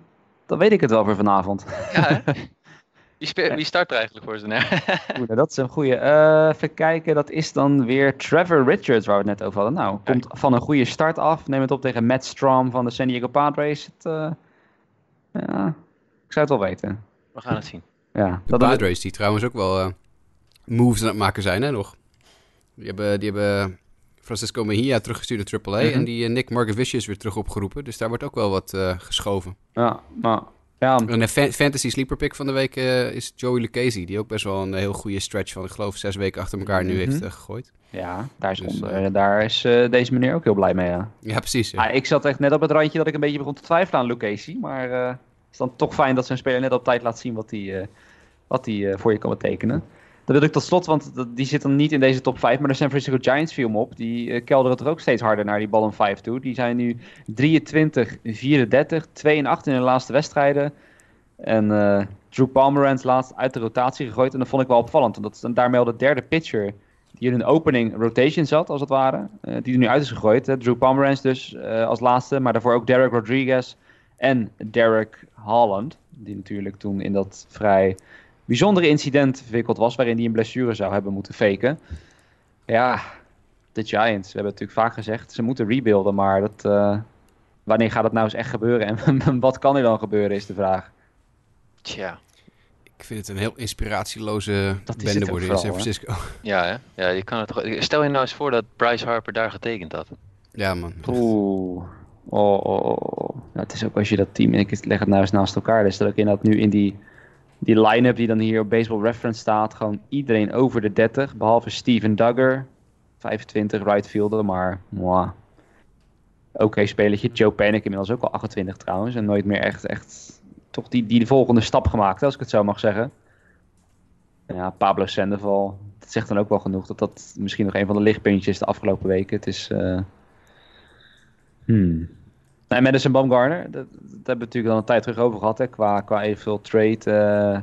dan weet ik het wel voor vanavond. Ja, (laughs) wie, start er eigenlijk voor ze? Oeh, dat is een goede. even kijken, dat is dan weer Trevor Richards, waar we het net over hadden. Nou, komt van een goede start af. Neem het op tegen Matt Strom van de San Diego Padres. Het, ja, zou het wel weten. We gaan het zien. Ja, de Padres, die trouwens ook wel moves aan het maken zijn, hè, nog. Die hebben, die hebben Francisco Mejia teruggestuurd naar AAA. En die Nick Margavicius weer terug opgeroepen. Dus daar wordt ook wel wat geschoven. Ja, maar ja. Een fantasy sleeper pick van de week uh, is Joey Lucchesi. Die ook best wel een heel goede stretch van, ik geloof, zes weken achter elkaar nu mhm. heeft uh, gegooid. Ja, daar is, dus, onder, uh, daar is deze meneer ook heel blij mee. Ja, ja precies. Ja. Ah, ik zat echt net op het randje dat ik een beetje begon te twijfelen aan Lucchesi. Maar is dan toch fijn dat zijn speler net op tijd laat zien wat hij wat die, voor je kan betekenen. Dat wil ik tot slot, want die zit dan niet in deze top 5. Maar de San Francisco Giants viel me op. Die uh, kelderen toch ook steeds harder naar die bal 5 toe. Die zijn nu 23, 34, 2 en 8 in hun laatste wedstrijden. En Drew Pomeranz laatst uit de rotatie gegooid. En dat vond ik wel opvallend. Want dat is daarmee al de derde pitcher die in een opening rotation zat, als het ware. Die er nu uit is gegooid. Hè. Drew Pomeranz dus als laatste. Maar daarvoor ook Derek Rodriguez en Derek Holland. Die natuurlijk toen in dat vrij bijzondere incident verwikkeld was, waarin hij een blessure zou hebben moeten faken. Ja, de Giants, we hebben het natuurlijk vaak gezegd, ze moeten rebuilden, maar dat, uh, wanneer gaat het nou eens echt gebeuren (laughs) en wat kan er dan gebeuren, is de vraag. Tja. Ik vind het een heel inspiratieloze bende worden in San Francisco. Ja, hè? ja, je kan het toch... Stel je nou eens voor dat Bryce Harper daar getekend had. Ja, man. Oeh. Oh, oh, oh. oh. het is ook als je dat team, en ik leg het nou eens naast elkaar, dus dat in dat nu in die die line-up die dan hier op Baseball Reference staat, gewoon iedereen over de 30, behalve Steven Duggar, 25 right fielder, maar. Oké okay, spelertje. Joe Panic inmiddels ook al 28 trouwens en nooit meer echt, echt toch die, die de volgende stap gemaakt, als ik het zo mag zeggen. Ja, Pablo Sandoval, dat zegt dan ook wel genoeg dat dat misschien nog een van de lichtpuntjes de afgelopen weken. Het is... Uh... Hmm. En Madison Baumgartner, dat, dat hebben we natuurlijk al een tijd terug over gehad, hè, qua, qua evenveel trade uh,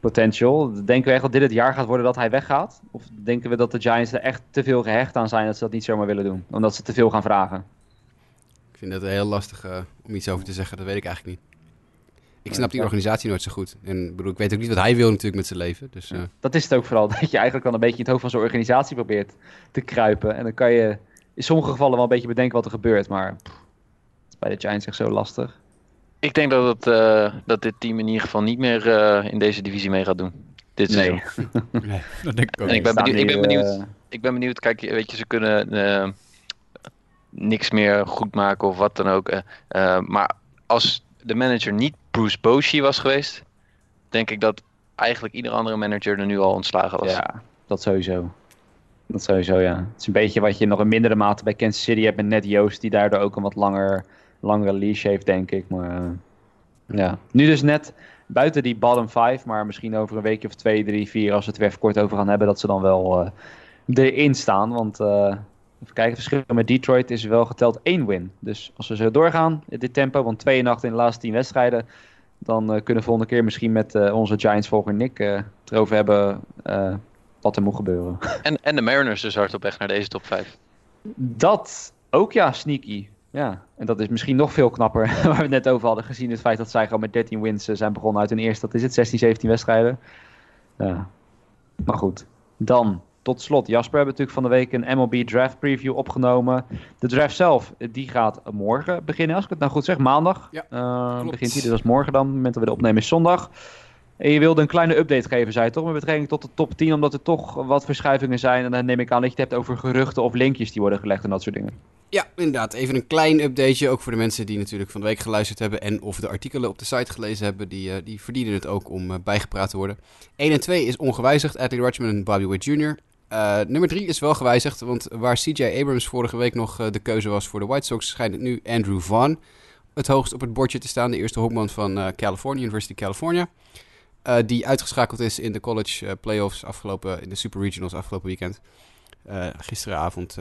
potential. Denken we echt dat dit het jaar gaat worden dat hij weggaat? Of denken we dat de Giants er echt te veel gehecht aan zijn dat ze dat niet zomaar willen doen? Omdat ze te veel gaan vragen? Ik vind het heel lastig uh, om iets over te zeggen, dat weet ik eigenlijk niet. Ik snap die organisatie nooit zo goed. En bedoel, ik weet ook niet wat hij wil natuurlijk met zijn leven. Dus, uh... Dat is het ook vooral, (laughs) dat je eigenlijk al een beetje in het hoofd van zo'n organisatie probeert te kruipen. En dan kan je in sommige gevallen wel een beetje bedenken wat er gebeurt, maar bij de Giants echt zo lastig? Ik denk dat, het, uh, dat dit team in ieder geval niet meer uh, in deze divisie mee gaat doen. Dit nee. (laughs) nee, dat denk ik ook. En ik ben, benieuwd, ik, ben benieuwd, uh... ik ben benieuwd, kijk, weet je, ze kunnen niks meer goed maken of wat dan ook. maar als de manager niet Bruce Bochy was geweest, denk ik dat eigenlijk ieder andere manager er nu al ontslagen was. Ja, dat sowieso. Dat sowieso, ja. Het is een beetje wat je nog in mindere mate bij Kansas City hebt met net Joost, die daardoor ook een wat langer langere leash heeft, denk ik. Maar uh, ja, nu dus net buiten die bottom 5, maar misschien over een weekje of twee, drie, vier, als we het weer even kort over gaan hebben, dat ze dan wel uh, erin staan. Want uh, even kijken, verschil met Detroit is wel geteld één win. Dus als we zo doorgaan, dit tempo, want 2 nacht in de laatste 10 wedstrijden, dan kunnen we volgende keer misschien met onze Giants-volger Nick het erover hebben wat er moet gebeuren. En, en de Mariners dus hard op weg naar deze top 5. Dat ook ja, sneaky. Ja, en dat is misschien nog veel knapper, (laughs) waar we het net over hadden gezien. Het feit dat zij gewoon met 13 wins eh, zijn begonnen uit hun eerste, dat is het, 16, 17 wedstrijden. Ja. Maar goed, dan tot slot. Jasper hebben natuurlijk van de week een MLB draft preview opgenomen. De draft zelf, eh, die gaat morgen beginnen, als ik het nou goed zeg. Maandag ja, uh, begint hij, dus morgen dan. Het moment dat we de opnemen is zondag. En je wilde een kleine update geven, zei je toch, met betrekking tot de top 10, omdat er toch wat verschuivingen zijn. En dan neem ik aan dat je het hebt over geruchten of linkjes die worden gelegd en dat soort dingen. Ja, inderdaad. Even een klein updateje, ook voor de mensen die natuurlijk van de week geluisterd hebben en of de artikelen op de site gelezen hebben. Die, uh, die verdienen het ook om uh, bijgepraat te worden. 1 en 2 is ongewijzigd, Adley Rutschman en Bobby Witt Jr. Uh, nummer 3 is wel gewijzigd, want waar CJ Abrams vorige week nog de keuze was voor de White Sox, schijnt het nu Andrew Vaughn het hoogst op het bordje te staan. De eerste honkman van California, University California. Uh, die uitgeschakeld is in de college uh, playoffs afgelopen, in de Super Regionals afgelopen weekend. Uh, gisteravond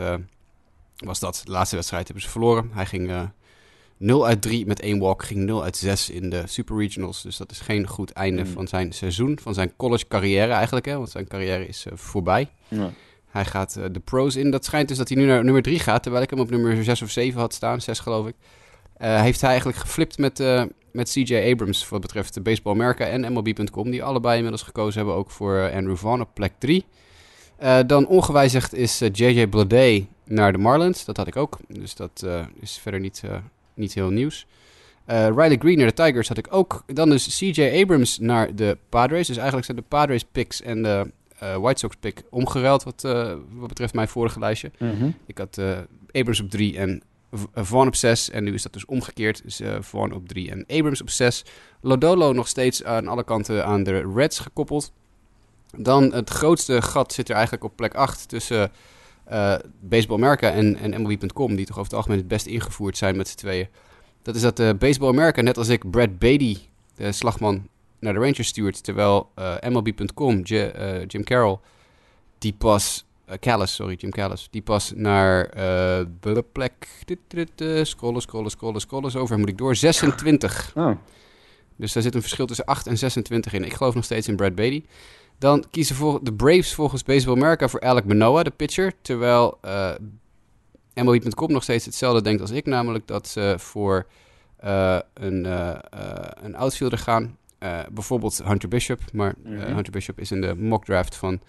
was dat de laatste wedstrijd, hebben ze verloren. Hij ging 0 uit 3 met één walk, ging 0 uit 6 in de Super Regionals. Dus dat is geen goed einde mm. van zijn seizoen, van zijn college carrière eigenlijk, hè, want zijn carrière is voorbij. Ja. Hij gaat de pros in. Dat schijnt dus dat hij nu naar nummer 3 gaat, terwijl ik hem op nummer 6 of 7 had staan, 6 geloof ik. heeft hij eigenlijk geflipt met met CJ Abrams wat betreft Baseball America en MLB.com, die allebei inmiddels gekozen hebben ook voor eh, Andrew Vaughn op plek 3. Uh, eh, dan ongewijzigd is eh, JJ Blade naar de Marlins. Dat had ik ook, dus dat is verder niet, niet heel nieuws. Riley Green naar de Tigers had ik ook. Dan dus CJ Abrams naar de Padres. Dus eigenlijk zijn de Padres picks en de White Sox pick omgeruild wat, wat betreft mijn vorige lijstje. Mhm. Ik had Abrams op 3 en Vaughn op 6. En nu is dat dus omgekeerd. Dus uh, Vaughn op 3 en Abrams op 6. Lodolo nog steeds aan alle kanten aan de Reds gekoppeld. Dan het grootste gat zit er eigenlijk op plek 8 tussen uh, Baseball America en, en MLB.com. Die toch over het algemeen het best ingevoerd zijn met z'n tweeën. Dat is dat Baseball America, net als ik, Brad Beatty, de slagman, naar de Rangers stuurt. Terwijl MLB.com, Jim Carroll, die pas uh, Callis, sorry, Jim Callis. Die pas naar uh, de plek. Scrollen, scrollen, scrollen, scrollen. Zover moet ik door. 26. Oh. Dus daar zit een verschil tussen 8 en 26 in. Ik geloof nog steeds in Brad Beatty. Dan kiezen voor de Braves volgens Baseball America voor Alec Manoa, de pitcher. Terwijl uh, MLB.com nog steeds hetzelfde denkt als ik. Namelijk dat ze voor uh, een, uh, een outfielder gaan. bijvoorbeeld Hunter Bishop. Maar -hmm. Hunter Bishop is in de mock draft van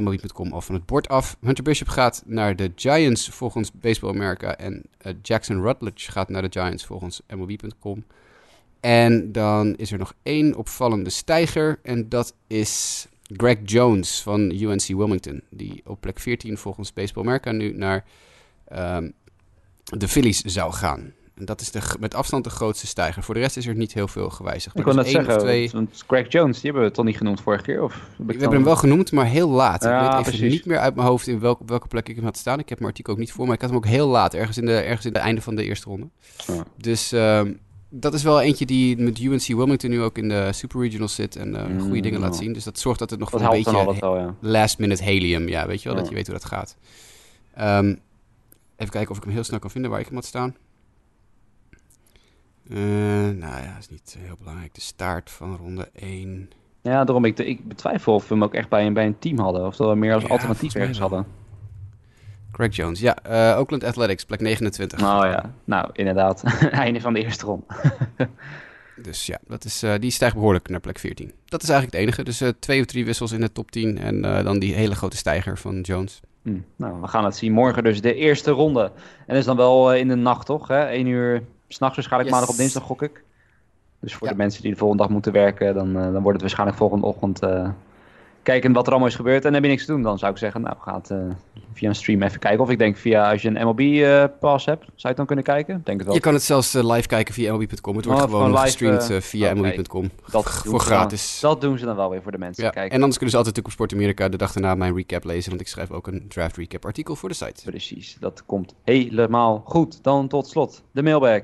MLB.com al van het bord af. Hunter Bishop gaat naar de Giants volgens Baseball America. En uh, Jackson Rutledge gaat naar de Giants volgens MLB.com. En dan is er nog één opvallende stijger. En dat is Greg Jones van UNC Wilmington. Die op plek 14 volgens Baseball America nu naar um, de Phillies zou gaan. En dat is de, met afstand de grootste stijger. Voor de rest is er niet heel veel gewijzigd. Ik kon net zeggen, twee... want Greg Jones, die hebben we toch niet genoemd vorige keer? Of we hebben hem wel genoemd, maar heel laat. Ja, ik weet even precies. niet meer uit mijn hoofd in welke, op welke plek ik hem had staan. Ik heb mijn artikel ook niet voor, maar ik had hem ook heel laat. Ergens in de, ergens in het einde van de eerste ronde. Ja. Dus um, dat is wel eentje die met UNC Wilmington nu ook in de Super Regional zit. En uh, goede mm, dingen laat zien. Dus dat zorgt dat het nog dat voor een beetje wel, ja. last minute helium. Ja, weet je wel, dat je weet hoe dat gaat. Um, even kijken of ik hem heel snel kan vinden waar ik hem had staan. Uh, nou ja, dat is niet heel belangrijk. De staart van ronde 1. Ja, daarom ik, ik betwijfel of we hem ook echt bij een, bij een team hadden. Of dat we meer als ja, alternatief ergens hadden. Greg Jones, ja. Uh, Oakland Athletics, plek 29. Oh ja, nou inderdaad. (laughs) Einde van de eerste ronde. (laughs) dus ja, dat is, uh, die stijgt behoorlijk naar plek 14. Dat is eigenlijk het enige. Dus uh, twee of drie wissels in de top 10. En dan die hele grote stijger van Jones. Hm. Nou, we gaan het zien. Morgen dus de eerste ronde. En dat is dan wel in de nacht, toch? Hè? 1 uur S'nachts waarschijnlijk yes. maandag op dinsdag, gok ik. Dus voor Ja. de mensen die de volgende dag moeten werken, dan, eh, dan wordt het waarschijnlijk volgende ochtend eh, kijken wat er allemaal is gebeurd. En heb je niks te doen, dan zou ik zeggen, nou, ga het eh, via een stream even kijken. Of ik denk via, als je een MLB-pass hebt, zou je het dan kunnen kijken? Denk het wel. Je kan het zelfs live kijken via MLB.com. Het wordt Oh, gewoon gewoon live, gestreamd via. MLB.com. dat voor ze dan- gratis. dat doen ze dan wel weer voor de mensen. Ja. Kijk, En anders kunnen ze altijd natuurlijk op Sport Amerika de dag daarna mijn recap lezen. Want ik schrijf ook een draft recap artikel voor de site. Precies, dat komt helemaal goed. Dan tot slot de mailbag.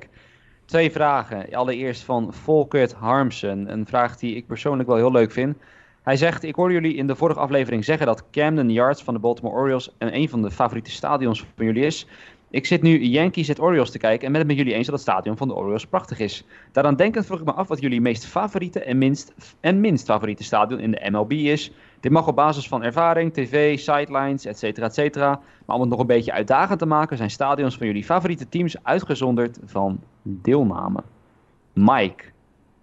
Twee vragen. Allereerst van Volkert Harmsen. Een vraag die ik persoonlijk wel heel leuk vind. Hij zegt, ik hoorde jullie in de vorige aflevering zeggen dat Camden Yards van de Baltimore Orioles een, een van de favoriete stadions van jullie is. Ik zit nu Yankees at Orioles te kijken en ben het met jullie eens dat het stadion van de Orioles prachtig is. Daaraan denkend vroeg ik me af wat jullie meest favoriete en minst, en minst favoriete stadion in de MLB is. Dit mag op basis van ervaring, tv, sidelines, etc. et cetera. Maar om het nog een beetje uitdagend te maken, zijn stadions van jullie favoriete teams uitgezonderd van deelname. Mike,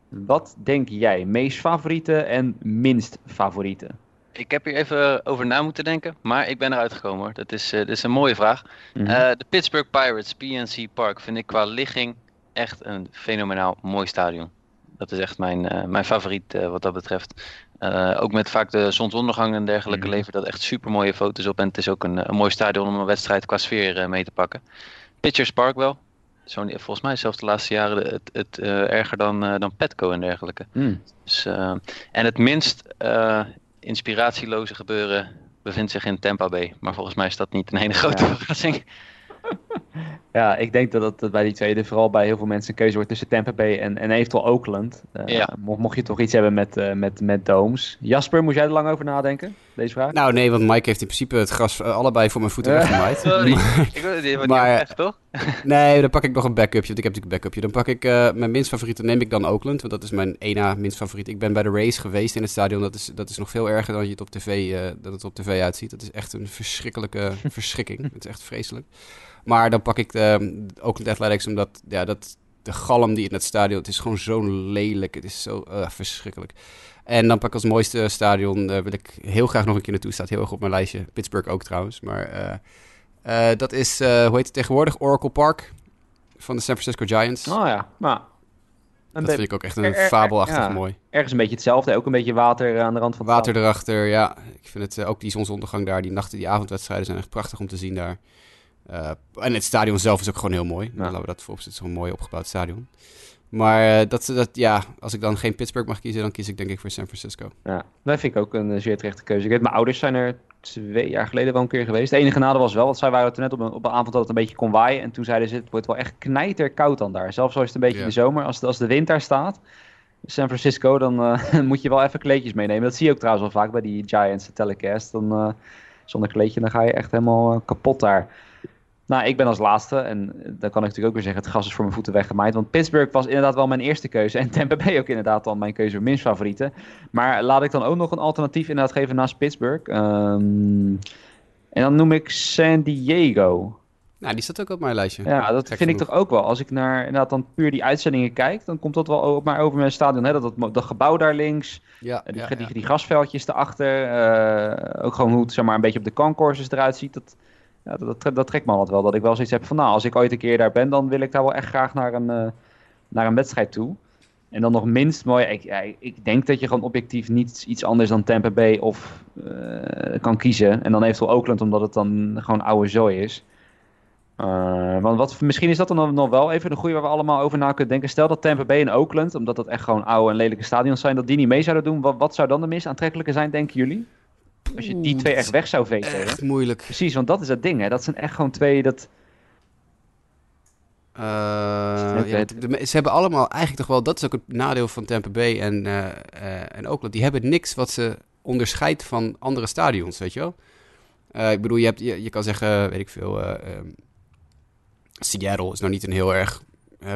wat denk jij? Meest favoriete en minst favoriete? Ik heb hier even over na moeten denken, maar ik ben eruit gekomen hoor. Dat is, eh, dat is een mooie vraag. Mhm. Eh, de Pittsburgh Pirates, PNC Park, vind ik qua ligging echt een fenomenaal mooi stadion. Dat is echt mijn, eh, mijn favoriet wat dat betreft. Ook met vaak de zonsondergang en dergelijke Mhm. levert dat echt super mooie foto's op. En het is ook een, een mooi stadion om een wedstrijd qua sfeer mee te pakken. Pitchers Park wel. Zo'n, volgens mij zelfs de laatste jaren het, het erger dan, dan Petco en dergelijke. Hmm. Dus, en het minst inspiratieloze gebeuren bevindt zich in Tampa Bay. Maar volgens mij is dat niet een hele grote (laughs) verrassing. Ja, ik denk dat het bij die tweede vooral bij heel veel mensen een keuze wordt tussen Tampa Bay en, en eventueel Oakland. Eh, Ja. mocht, mocht je toch iets hebben met, eh, met, met domes. Jasper, moest jij er lang over nadenken? Deze vraag? Nou nee, want Mike heeft in principe het gras allebei voor mijn voeten weggemaaid. (laughs) Sorry. Maar- ik wil het niet Maar- echt, toch? (laughs) Nee, dan pak ik nog een backupje. Want ik heb natuurlijk een backupje. Dan pak ik eh, mijn minst favoriete, neem ik dan Oakland. Want dat is mijn ena minst favoriet. Ik ben bij de race geweest in het stadion. Dat is, dat is nog veel erger dan je het op tv, eh, dat het op tv uitziet. Dat is echt een verschrikkelijke (laughs) verschrikking. Het is echt vreselijk. Maar dan pak ik de, Oakland Athletics omdat ja, dat, de galm die in het stadion... Het is gewoon zo lelijk. Het is zo eh, verschrikkelijk. En dan pak ik als mooiste stadion... eh, wil ik heel graag nog een keer naartoe. Staat heel erg op mijn lijstje. Pittsburgh ook trouwens. Maar... eh, dat is, hoe heet het tegenwoordig? Oracle Park van de San Francisco Giants. Oh ja, nou, dat vind ik ook echt een fabelachtig mooi. Ergens een beetje hetzelfde, ook een beetje water aan de rand van het Water erachter, ja. Ik vind het ook die zonsondergang daar, die nachten, die avondwedstrijden zijn echt prachtig om te zien daar. En het stadion zelf is ook gewoon heel mooi. Ja. Laten we dat voorop zetten, zo'n mooi opgebouwd stadion. Maar dat, dat, ja, als ik dan geen Pittsburgh mag kiezen, dan kies ik denk ik voor San Francisco. Ja, dat vind ik ook een zeer terechte keuze. Ik weet, mijn ouders zijn er twee jaar geleden wel een keer geweest. De enige nadeel was wel, want zij waren toen net op een, op een avond dat het een beetje kon waaien. En toen zeiden ze, het wordt wel echt knijterkoud dan daar. Zelfs al is het een beetje in de zomer, als, als de wind daar staat, San Francisco, dan uh, (laughs) moet je wel even kleedjes meenemen. Dat zie je ook trouwens wel vaak bij die Giants telecast. Dan, uh, zonder kleedje, dan ga je echt helemaal uh, kapot daar. Nou, ik ben als laatste, en dan kan ik natuurlijk ook weer zeggen, het gas is voor mijn voeten weggemaaid. Want Pittsburgh was inderdaad wel mijn eerste keuze. En (laughs) Tampa Bay ook inderdaad dan mijn keuze, minst favoriete. Maar laat ik dan ook nog een alternatief inderdaad geven naast Pittsburgh. Um, en dan noem ik San Diego. Nou, die staat ook op mijn lijstje. Ja, dat vind ik toch ook wel. Als ik naar inderdaad dan puur die uitzendingen kijk, dan komt dat wel op maar over mijn stadion. Hè? Dat, dat, dat gebouw daar links, ja, die, ja, die, die, grasveldjes erachter. Uh, ook gewoon hoe het zeg maar, een beetje op de concourses eruit ziet. Dat, ja, dat, dat, trekt me altijd wel. Dat ik wel zoiets heb van, nou, als ik ooit een keer daar ben, dan wil ik daar wel echt graag naar een, uh, naar een wedstrijd toe. En dan nog minst mooi, ik, ik denk dat je gewoon objectief niet iets anders dan Tampa Bay of uh, kan kiezen. En dan eventueel Oakland, omdat het dan gewoon oude zooi is. Uh, want wat, misschien is dat dan nog wel even een goede waar we allemaal over na kunnen denken. Stel dat Tampa Bay en Oakland, omdat dat echt gewoon oude en lelijke stadions zijn, dat die niet mee zouden doen. Wat, wat zou dan de meest aantrekkelijke zijn, denken jullie? Als je die twee echt weg zou vegen. Echt moeilijk. Precies, want dat is het ding. Hè? Dat zijn echt gewoon twee dat... Uh, ja, ze hebben allemaal eigenlijk toch wel... Dat is ook het nadeel van Tampa Bay en, uh, uh, en Oakland. Die hebben niks wat ze onderscheidt van andere stadions, weet je wel? ik bedoel, je, hebt, je, je, kan zeggen, weet ik veel... Ehm, Seattle is nou niet een heel erg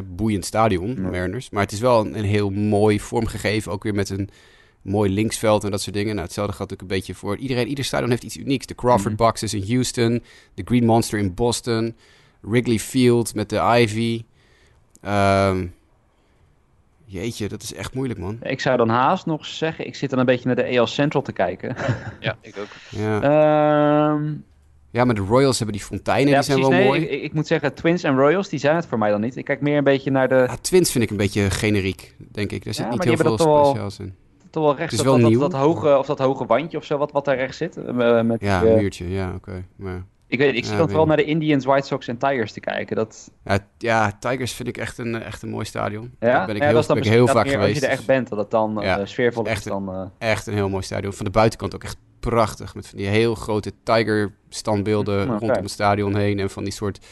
boeiend stadion, Mariners. Maar het is wel een, een heel mooi vormgegeven. Ook weer met een mooi linksveld en dat soort dingen. Nou, hetzelfde gaat natuurlijk een beetje voor iedereen. Ieder stadion heeft iets unieks. De Crawford mhm. Boxes in Houston, de Green Monster in Boston, Wrigley Field met de Ivy. Um, jeetje, dat is echt moeilijk, man. Ik zou dan haast nog zeggen, ik zit dan een beetje naar de AL Central te kijken. (laughs) Ja, ik ook. Ja. Um, ja, maar de Royals hebben die fonteinen, die zijn wel mooi. Ik, ik, moet zeggen, Twins en Royals, die zijn het voor mij dan niet. Ik kijk meer een beetje naar de... Ja, Twins vind ik een beetje generiek, denk ik. Er zit niet heel veel speciaals in toch wel rechts. dat, dat, dat, hoge, of dat hoge wandje of zo, wat, wat daar rechts zit. Uh, met ja, een muurtje, ja, oké. Maar... Ik, weet, ik zit dan vooral naar de Indians, White Sox en Tigers te kijken. Dat... Ja, ja, Tigers vind ik echt een, echt een mooi stadion. Ja? Daar ben ik heel, dat ben ik heel vaak geweest. Als je er echt bent, dat het dan ja, uh, sfeervol echt, is. Dan, uh... Echt een heel mooi stadion. Van de buitenkant ook echt prachtig. Met van die heel grote Tiger-standbeelden rondom het stadion heen. En van die soort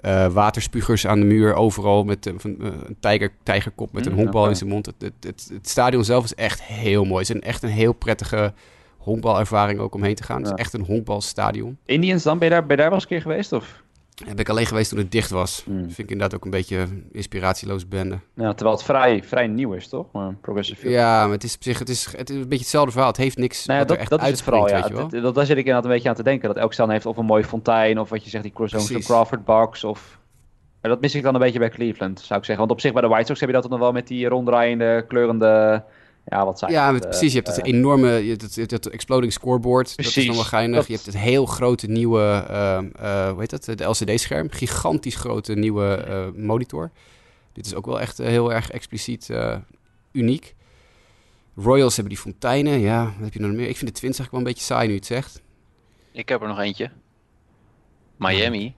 uh, waterspugers aan de muur, overal met van, uh, een tijger, tijgerkop met een mm, honkbal in zijn mond. Het, het, het, het, stadion zelf is echt heel mooi. Het is een, echt een heel prettige honkbalervaring ook omheen te gaan. Het is echt een honkbalstadion. Indians dan, ben je daar, ben je daar wel eens een keer geweest? Of? Heb ik alleen geweest toen het dicht was. Mm. Vind ik inderdaad ook een beetje inspiratieloos bende. Ja, terwijl het vrij, vrij nieuw is, toch? Maar progressive Ja, maar het is op zich het is, het is een beetje hetzelfde verhaal. Het heeft niks nou ja, dat, echt dat is het vooral, ja. Dat, daar zit ik inderdaad een beetje aan te denken. Dat elk staan heeft of een mooie fontein, of wat je zegt, die zo'n Crawford box, of... Maar dat mis ik dan een beetje bij Cleveland, zou ik zeggen. Want op zich bij de White Sox heb je dat dan wel met die ronddraaiende, kleurende ja, wat zijn Ja, precies. Je hebt het enorme, je hebt het, het, exploding scoreboard. Precies. Dat is nog wel geinig. Je hebt het heel grote nieuwe, uh, uh, hoe heet dat? De LCD-scherm. Gigantisch grote nieuwe uh, monitor. Dit is ook wel echt heel erg expliciet uniek. Royals hebben die fonteinen. Ja, wat heb je nog meer? Ik vind de Twins eigenlijk wel een beetje saai nu het zegt. Ik heb er nog eentje. Miami.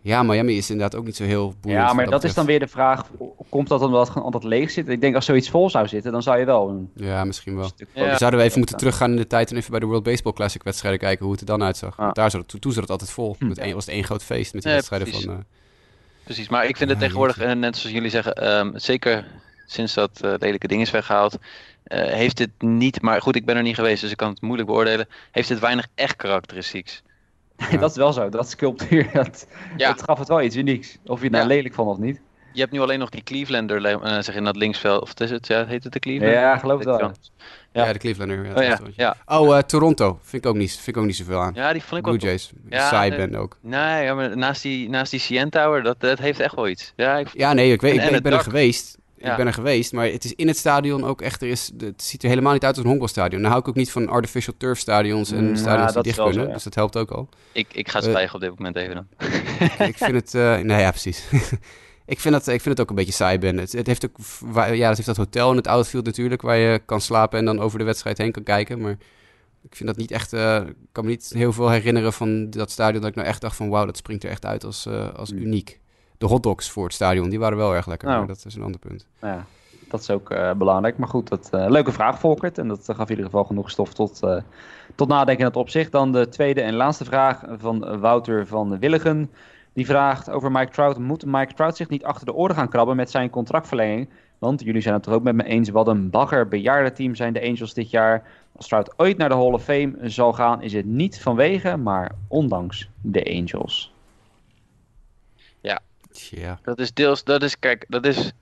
Ja, Miami is inderdaad ook niet zo heel boeiend. Ja, maar dat, is dan weer de vraag, komt dat omdat het gewoon altijd leeg zit? Ik denk als zoiets vol zou zitten, dan zou je wel een Ja, misschien wel. Ja. Zouden we even moeten teruggaan in de tijd en even bij de World Baseball Classic wedstrijden kijken hoe het er dan uitzag. Ah. Daar zat het, toen zat het altijd vol. Hm. Met een, was het één groot feest met die wedstrijden van... Uh... Precies, maar ik vind het tegenwoordig, en net zoals jullie zeggen, um, zeker sinds dat uh, lelijke ding is weggehaald, uh, heeft het niet, maar goed, ik ben er niet geweest, dus ik kan het moeilijk beoordelen, heeft het weinig echt karakteristieks. Dat is wel zo. Dat sculptuur, (laughs) dat, dat gaf het wel iets unieks. Of je het nou lelijk vond of niet. Je hebt nu alleen nog die Clevelander, uh, zeg in dat linksveld. Of is het, ja, heet het de Clevelander? Ja, geloof het wel. Ja. ja, de Clevelander. Ja, oh, ja. ja. oh uh, Toronto. Vind ik, ook niet, vind ik ook niet zoveel aan. Ja, die vond ik Blue ook... Jays. Ja, Saai ben ook. Nee, ja, maar naast die, naast die CN Tower, dat, dat heeft echt wel iets. Ja, ik... ja nee, ik, weet, ik, ik ben er geweest. Ik ben er geweest, maar het is in het stadion ook echt. Er is, het ziet er helemaal niet uit als een honkbalstadion. Nou hou ik ook niet van artificial turf stadions en mm, stadions die dicht kunnen. Dus dat helpt ook al. Ik, ik ga zwijgen uh, op dit moment even dan. ik vind het. Uh, nou ja, precies. (laughs) Ik vind, dat, ik vind het ook een beetje saai, Ben. Het, het, heeft ook, ja, het heeft dat hotel in het outfield natuurlijk, waar je kan slapen en dan over de wedstrijd heen kan kijken. Maar ik vind dat niet echt, uh, ik kan me niet heel veel herinneren van dat stadion dat ik nou echt dacht van wauw, dat springt er echt uit als, uh, als hmm. uniek. De hotdogs voor het stadion, die waren wel erg lekker, nou. maar dat is een ander punt. Ja, dat is ook uh, belangrijk. Maar goed, dat, leuke vraag Volkert en dat gaf in ieder geval genoeg stof tot, tot nadenken in het opzicht. Dan de tweede en laatste vraag van Wouter van Willigen. Die vraagt over Mike Trout. Moet Mike Trout zich niet achter de oren gaan krabben met zijn contractverlenging? Want jullie zijn het toch ook met me eens. Wat een bagger bejaardenteam zijn de Angels dit jaar. Als Trout ooit naar de Hall of Fame zal gaan, is het niet vanwege, maar ondanks de Angels. Dat is deels, dat is, kijk, dat is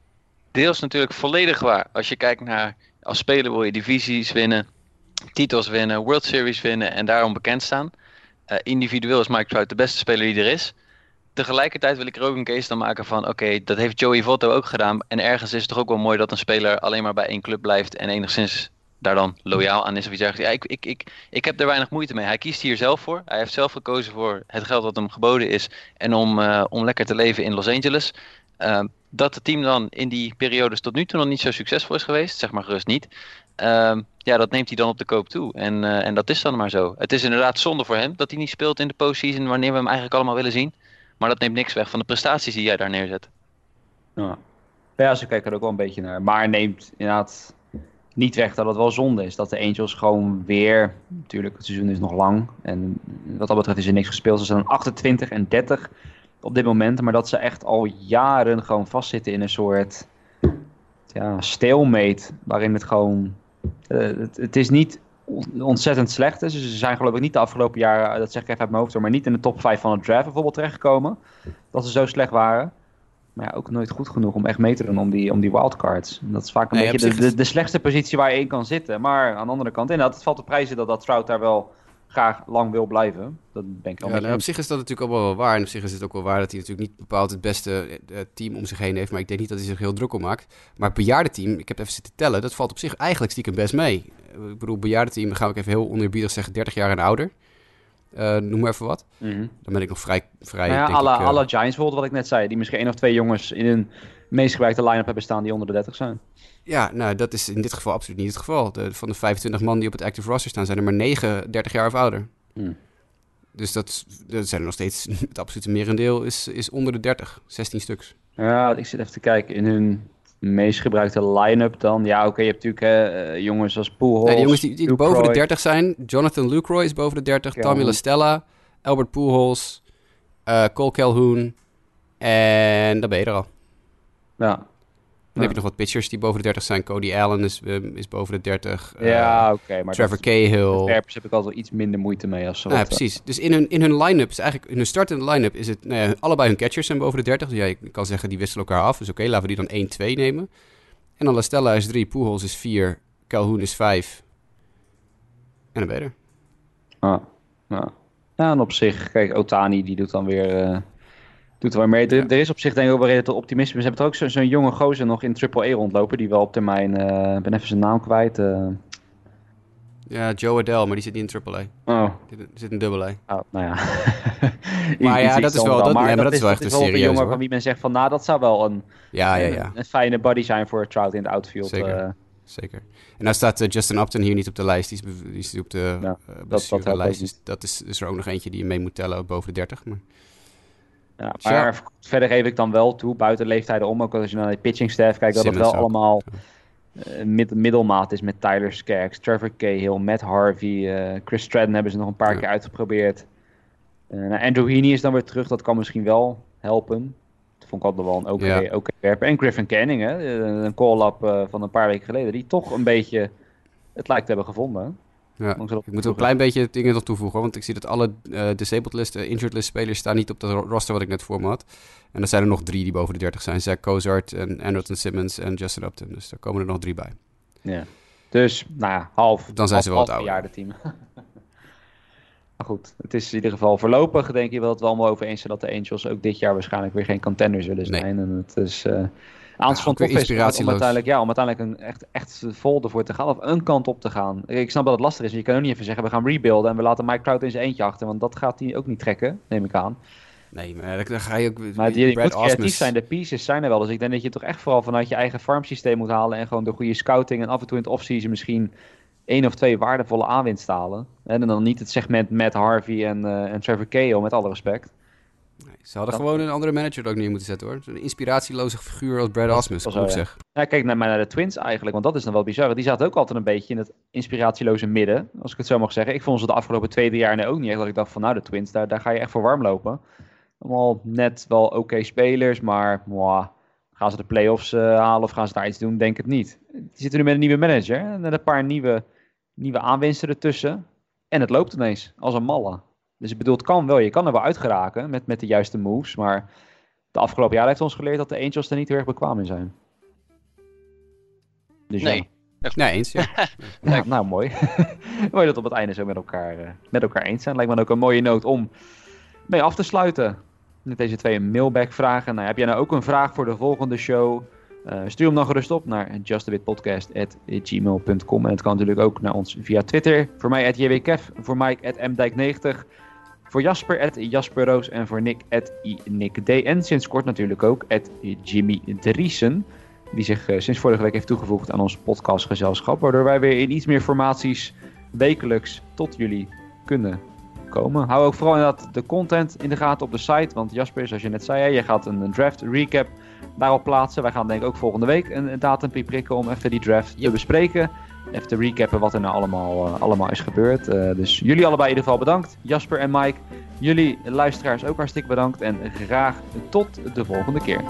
deels natuurlijk volledig waar. Als je kijkt naar, als speler wil je divisies winnen, titels winnen, World Series winnen en daarom bekend staan. Uh, individueel is Mike Trout de beste speler die er is tegelijkertijd wil ik er ook een case dan maken van... oké, dat heeft Joey Votto ook gedaan. En ergens is het toch ook wel mooi dat een speler alleen maar bij één club blijft... en enigszins daar dan loyaal aan is of iets dergelijks. Ja, ik, ik, ik, ik heb er weinig moeite mee. Hij kiest hier zelf voor. Hij heeft zelf gekozen voor het geld dat hem geboden is... en om, uh, om lekker te leven in Los Angeles. Uh, dat het team dan in die periodes tot nu toe nog niet zo succesvol is geweest... zeg maar gerust niet... Uh, ja, dat neemt hij dan op de koop toe. En, uh, en dat is dan maar zo. Het is inderdaad zonde voor hem dat hij niet speelt in de postseason wanneer we hem eigenlijk allemaal willen zien. Maar dat neemt niks weg van de prestaties die jij daar neerzet. Ja, ja ze kijken er ook wel een beetje naar. Maar neemt inderdaad niet weg dat het wel zonde is. Dat de Angels gewoon weer... Natuurlijk, het seizoen is nog lang. En wat dat betreft is er niks gespeeld. Ze zijn 28 en 30 op dit moment. Maar dat ze echt al jaren gewoon vastzitten in een soort... Ja, stalemate. Waarin het gewoon... Uh, het, is niet ontzettend slecht. Dus ze zijn geloof ik niet de afgelopen jaren, dat zeg ik even uit mijn hoofd, maar niet in de top 5 van het draft bijvoorbeeld terechtgekomen. Dat ze zo slecht waren. Maar ja, ook nooit goed genoeg om echt mee te doen om die, om die wildcards. Dat is vaak een beetje de, de, de, slechtste positie waar je in kan zitten. Maar aan de andere kant, inderdaad, het valt te prijzen dat dat Trout daar wel graag lang wil blijven. Dat ben ik ja, nou, op zich is dat natuurlijk ook wel waar. En op zich is het ook wel waar dat hij natuurlijk niet bepaald het beste uh, team om zich heen heeft. Maar ik denk niet dat hij zich heel druk om maakt. Maar het bejaardenteam, ik heb even zitten tellen, dat valt op zich eigenlijk stiekem best mee. Ik bedoel, bejaardenteam, ga ik even heel oneerbiedig zeggen, 30 jaar en ouder. Uh, noem maar even wat. Mm -hmm. Dan ben ik nog vrij... vrij nou ja, alle, ik, uh, alle Giants bijvoorbeeld, wat ik net zei. Die misschien één of twee jongens in hun meest gebruikte line-up hebben staan die onder de 30 zijn. Ja, nou, dat is in dit geval absoluut niet het geval. De, van de 25 man die op het active roster staan, zijn er maar 9 30 jaar of ouder. Hmm. Dus dat, dat zijn er nog steeds, (laughs) het absolute merendeel is, is onder de 30, 16 stuks. Ja, ik zit even te kijken in hun meest gebruikte line-up dan. Ja, oké, je hebt natuurlijk uh, jongens als Pujols, nee, jongens die, die boven de 30 zijn. Jonathan Lucroy is boven de 30, Tommy La Stella, Albert Pujols, uh, Cole Calhoun en dan ben je er al. Ja, dan heb je nog wat pitchers die boven de 30 zijn. Cody Allen is, um, is boven de 30. Ja, uh, oké. Okay, Trevor Cahill. Werpers heb ik altijd iets minder moeite mee. Als ze ja, precies. Dus in hun, in hun line-up, is eigenlijk in hun startende line-up, is het, nou ja, allebei hun catchers zijn boven de 30. Dus ja, je kan zeggen, die wisselen elkaar af. Dus oké, okay, laten we die dan 1-2 nemen. En dan La Stella is 3, Pujols is 4, Calhoun is 5. En dan ben je er. Ah, ja. ja, en op zich, kijk, Otani die doet dan weer... Uh doet er wel mee. Er, er, is op zich denk ik ook wel reden tot optimisme. Ze hebben er ook zo'n jonge gozer nog in Triple E rondlopen, die wel op termijn, uh, ben even zijn naam kwijt. Uh... Ja, Joe Adele, maar die zit niet in Triple A. Oh. Die zit in Double A. Oh, nou ja. (laughs) maar ja, dat is wel, dat, maar, nee, maar dat, is wel echt een serieus. een jongen van wie men zegt van, nou, dat zou wel een, ja, ja, ja. een, een fijne buddy zijn voor Trout in het outfield. Zeker. Uh, Zeker. En nou staat uh, Justin Upton hier niet op de lijst. Die is, die is op de ja, uh, dat, dat lijst. Dus dat is, is er ook nog eentje die je mee moet tellen boven de 30. Maar... Ja, maar verder geef ik dan wel toe, buiten leeftijden om, ook als je naar de pitching staff kijkt, dat het wel allemaal uh, mid middelmaat is met Tyler Skaggs, Trevor Cahill, Matt Harvey, uh, Chris Stratton hebben ze nog een paar ja. keer uitgeprobeerd. Uh, nou, Andrew Heaney is dan weer terug, dat kan misschien wel helpen. Dat vond ik altijd wel een oké okay, ja. okay werper. En Griffin Canning, hè, een call-up van een paar weken geleden, die toch een beetje het lijkt te hebben gevonden. Ja. Ik moet er een klein beetje dingen nog toevoegen, want ik zie dat alle uh, disabled list, uh, injured list spelers staan niet op dat roster wat ik net voor me had. En er zijn er nog drie die boven de 30 zijn. Zach Cozart en Anderson Simmons en Justin Upton. Dus daar komen er nog drie bij. Ja. Dus, nou ja, half. Dan zijn ze wel het oude. team. (laughs) maar goed, het is in ieder geval voorlopig denk je wel dat we allemaal over eens zijn dat de Angels ook dit jaar waarschijnlijk weer geen contender zullen zijn. Nee. En het is... Uh, Aans van is om uiteindelijk, ja, om uiteindelijk een echt, echt vol ervoor te gaan. Of een kant op te gaan. Ik snap dat het lastig is. Je kan ook niet even zeggen, we gaan rebuilden en we laten Mike Trout in zijn eentje achter. Want dat gaat hij ook niet trekken, neem ik aan. Nee, maar dan ga je ook... Maar die, moet creatief zijn, de pieces zijn er wel. Dus ik denk dat je toch echt vooral vanuit je eigen farmsysteem moet halen... en gewoon de goede scouting en af en toe in het offseason misschien één of twee waardevolle aanwinstalen. En dan niet het segment met Harvey en, uh, en Trevor Keo, met alle respect. Nee, ze hadden gewoon een andere manager er ook neer moeten zetten hoor. Een inspiratieloze figuur als Brad Asmus, dat ik zeg. Ja, kijk naar, naar de Twins eigenlijk, want dat is dan wel bizar. Die zaten ook altijd een beetje in het inspiratieloze midden, als ik het zo mag zeggen. Ik vond ze de afgelopen twee jaar nee, ook niet echt dat ik dacht van nou de Twins, daar, daar ga je echt voor warm lopen. Allemaal net wel oké spelers, maar mwah, gaan ze de playoffs uh, halen of gaan ze daar iets doen? Denk het niet. Die zitten nu met een nieuwe manager en een paar nieuwe nieuwe aanwinsten ertussen. En het loopt ineens als een malle. Dus ik bedoel, het kan wel. Je kan er wel uitgeraken met, met de juiste moves. Maar de afgelopen jaar heeft ons geleerd dat de Angels er niet heel erg bekwaam in zijn. Dus nee. Ja. Nee, eens, ja. (laughs) ja nou, mooi. (laughs) mooi dat we op het einde zo met elkaar, uh, met elkaar eens zijn. Lijkt me ook een mooie noot om mee af te sluiten. Met deze twee mailback vragen. Nou, heb jij nou ook een vraag voor de volgende show? Uh, stuur hem dan gerust op naar justabitpodcast.gmail.com. En het kan natuurlijk ook naar ons via Twitter. Voor mij at jwkev, voor Mike at mdijk90. Voor Jasper at jasperroos en voor Nick at nickd. En sinds kort natuurlijk ook at Jimmy Driesen. Die zich uh, sinds vorige week heeft toegevoegd aan ons podcastgezelschap. Waardoor wij weer in iets meer formaties wekelijks tot jullie kunnen komen. Hou ook vooral inderdaad de content in de gaten op de site. Want Jasper, zoals je net zei, je gaat een draft recap daarop plaatsen. Wij gaan denk ik ook volgende week een, een datum prikken om even die draft te bespreken. Even te recappen wat er nou allemaal, uh, allemaal is gebeurd. Uh, dus jullie allebei in ieder geval bedankt. Jasper en Mike. Jullie luisteraars ook hartstikke bedankt. En graag tot de volgende keer.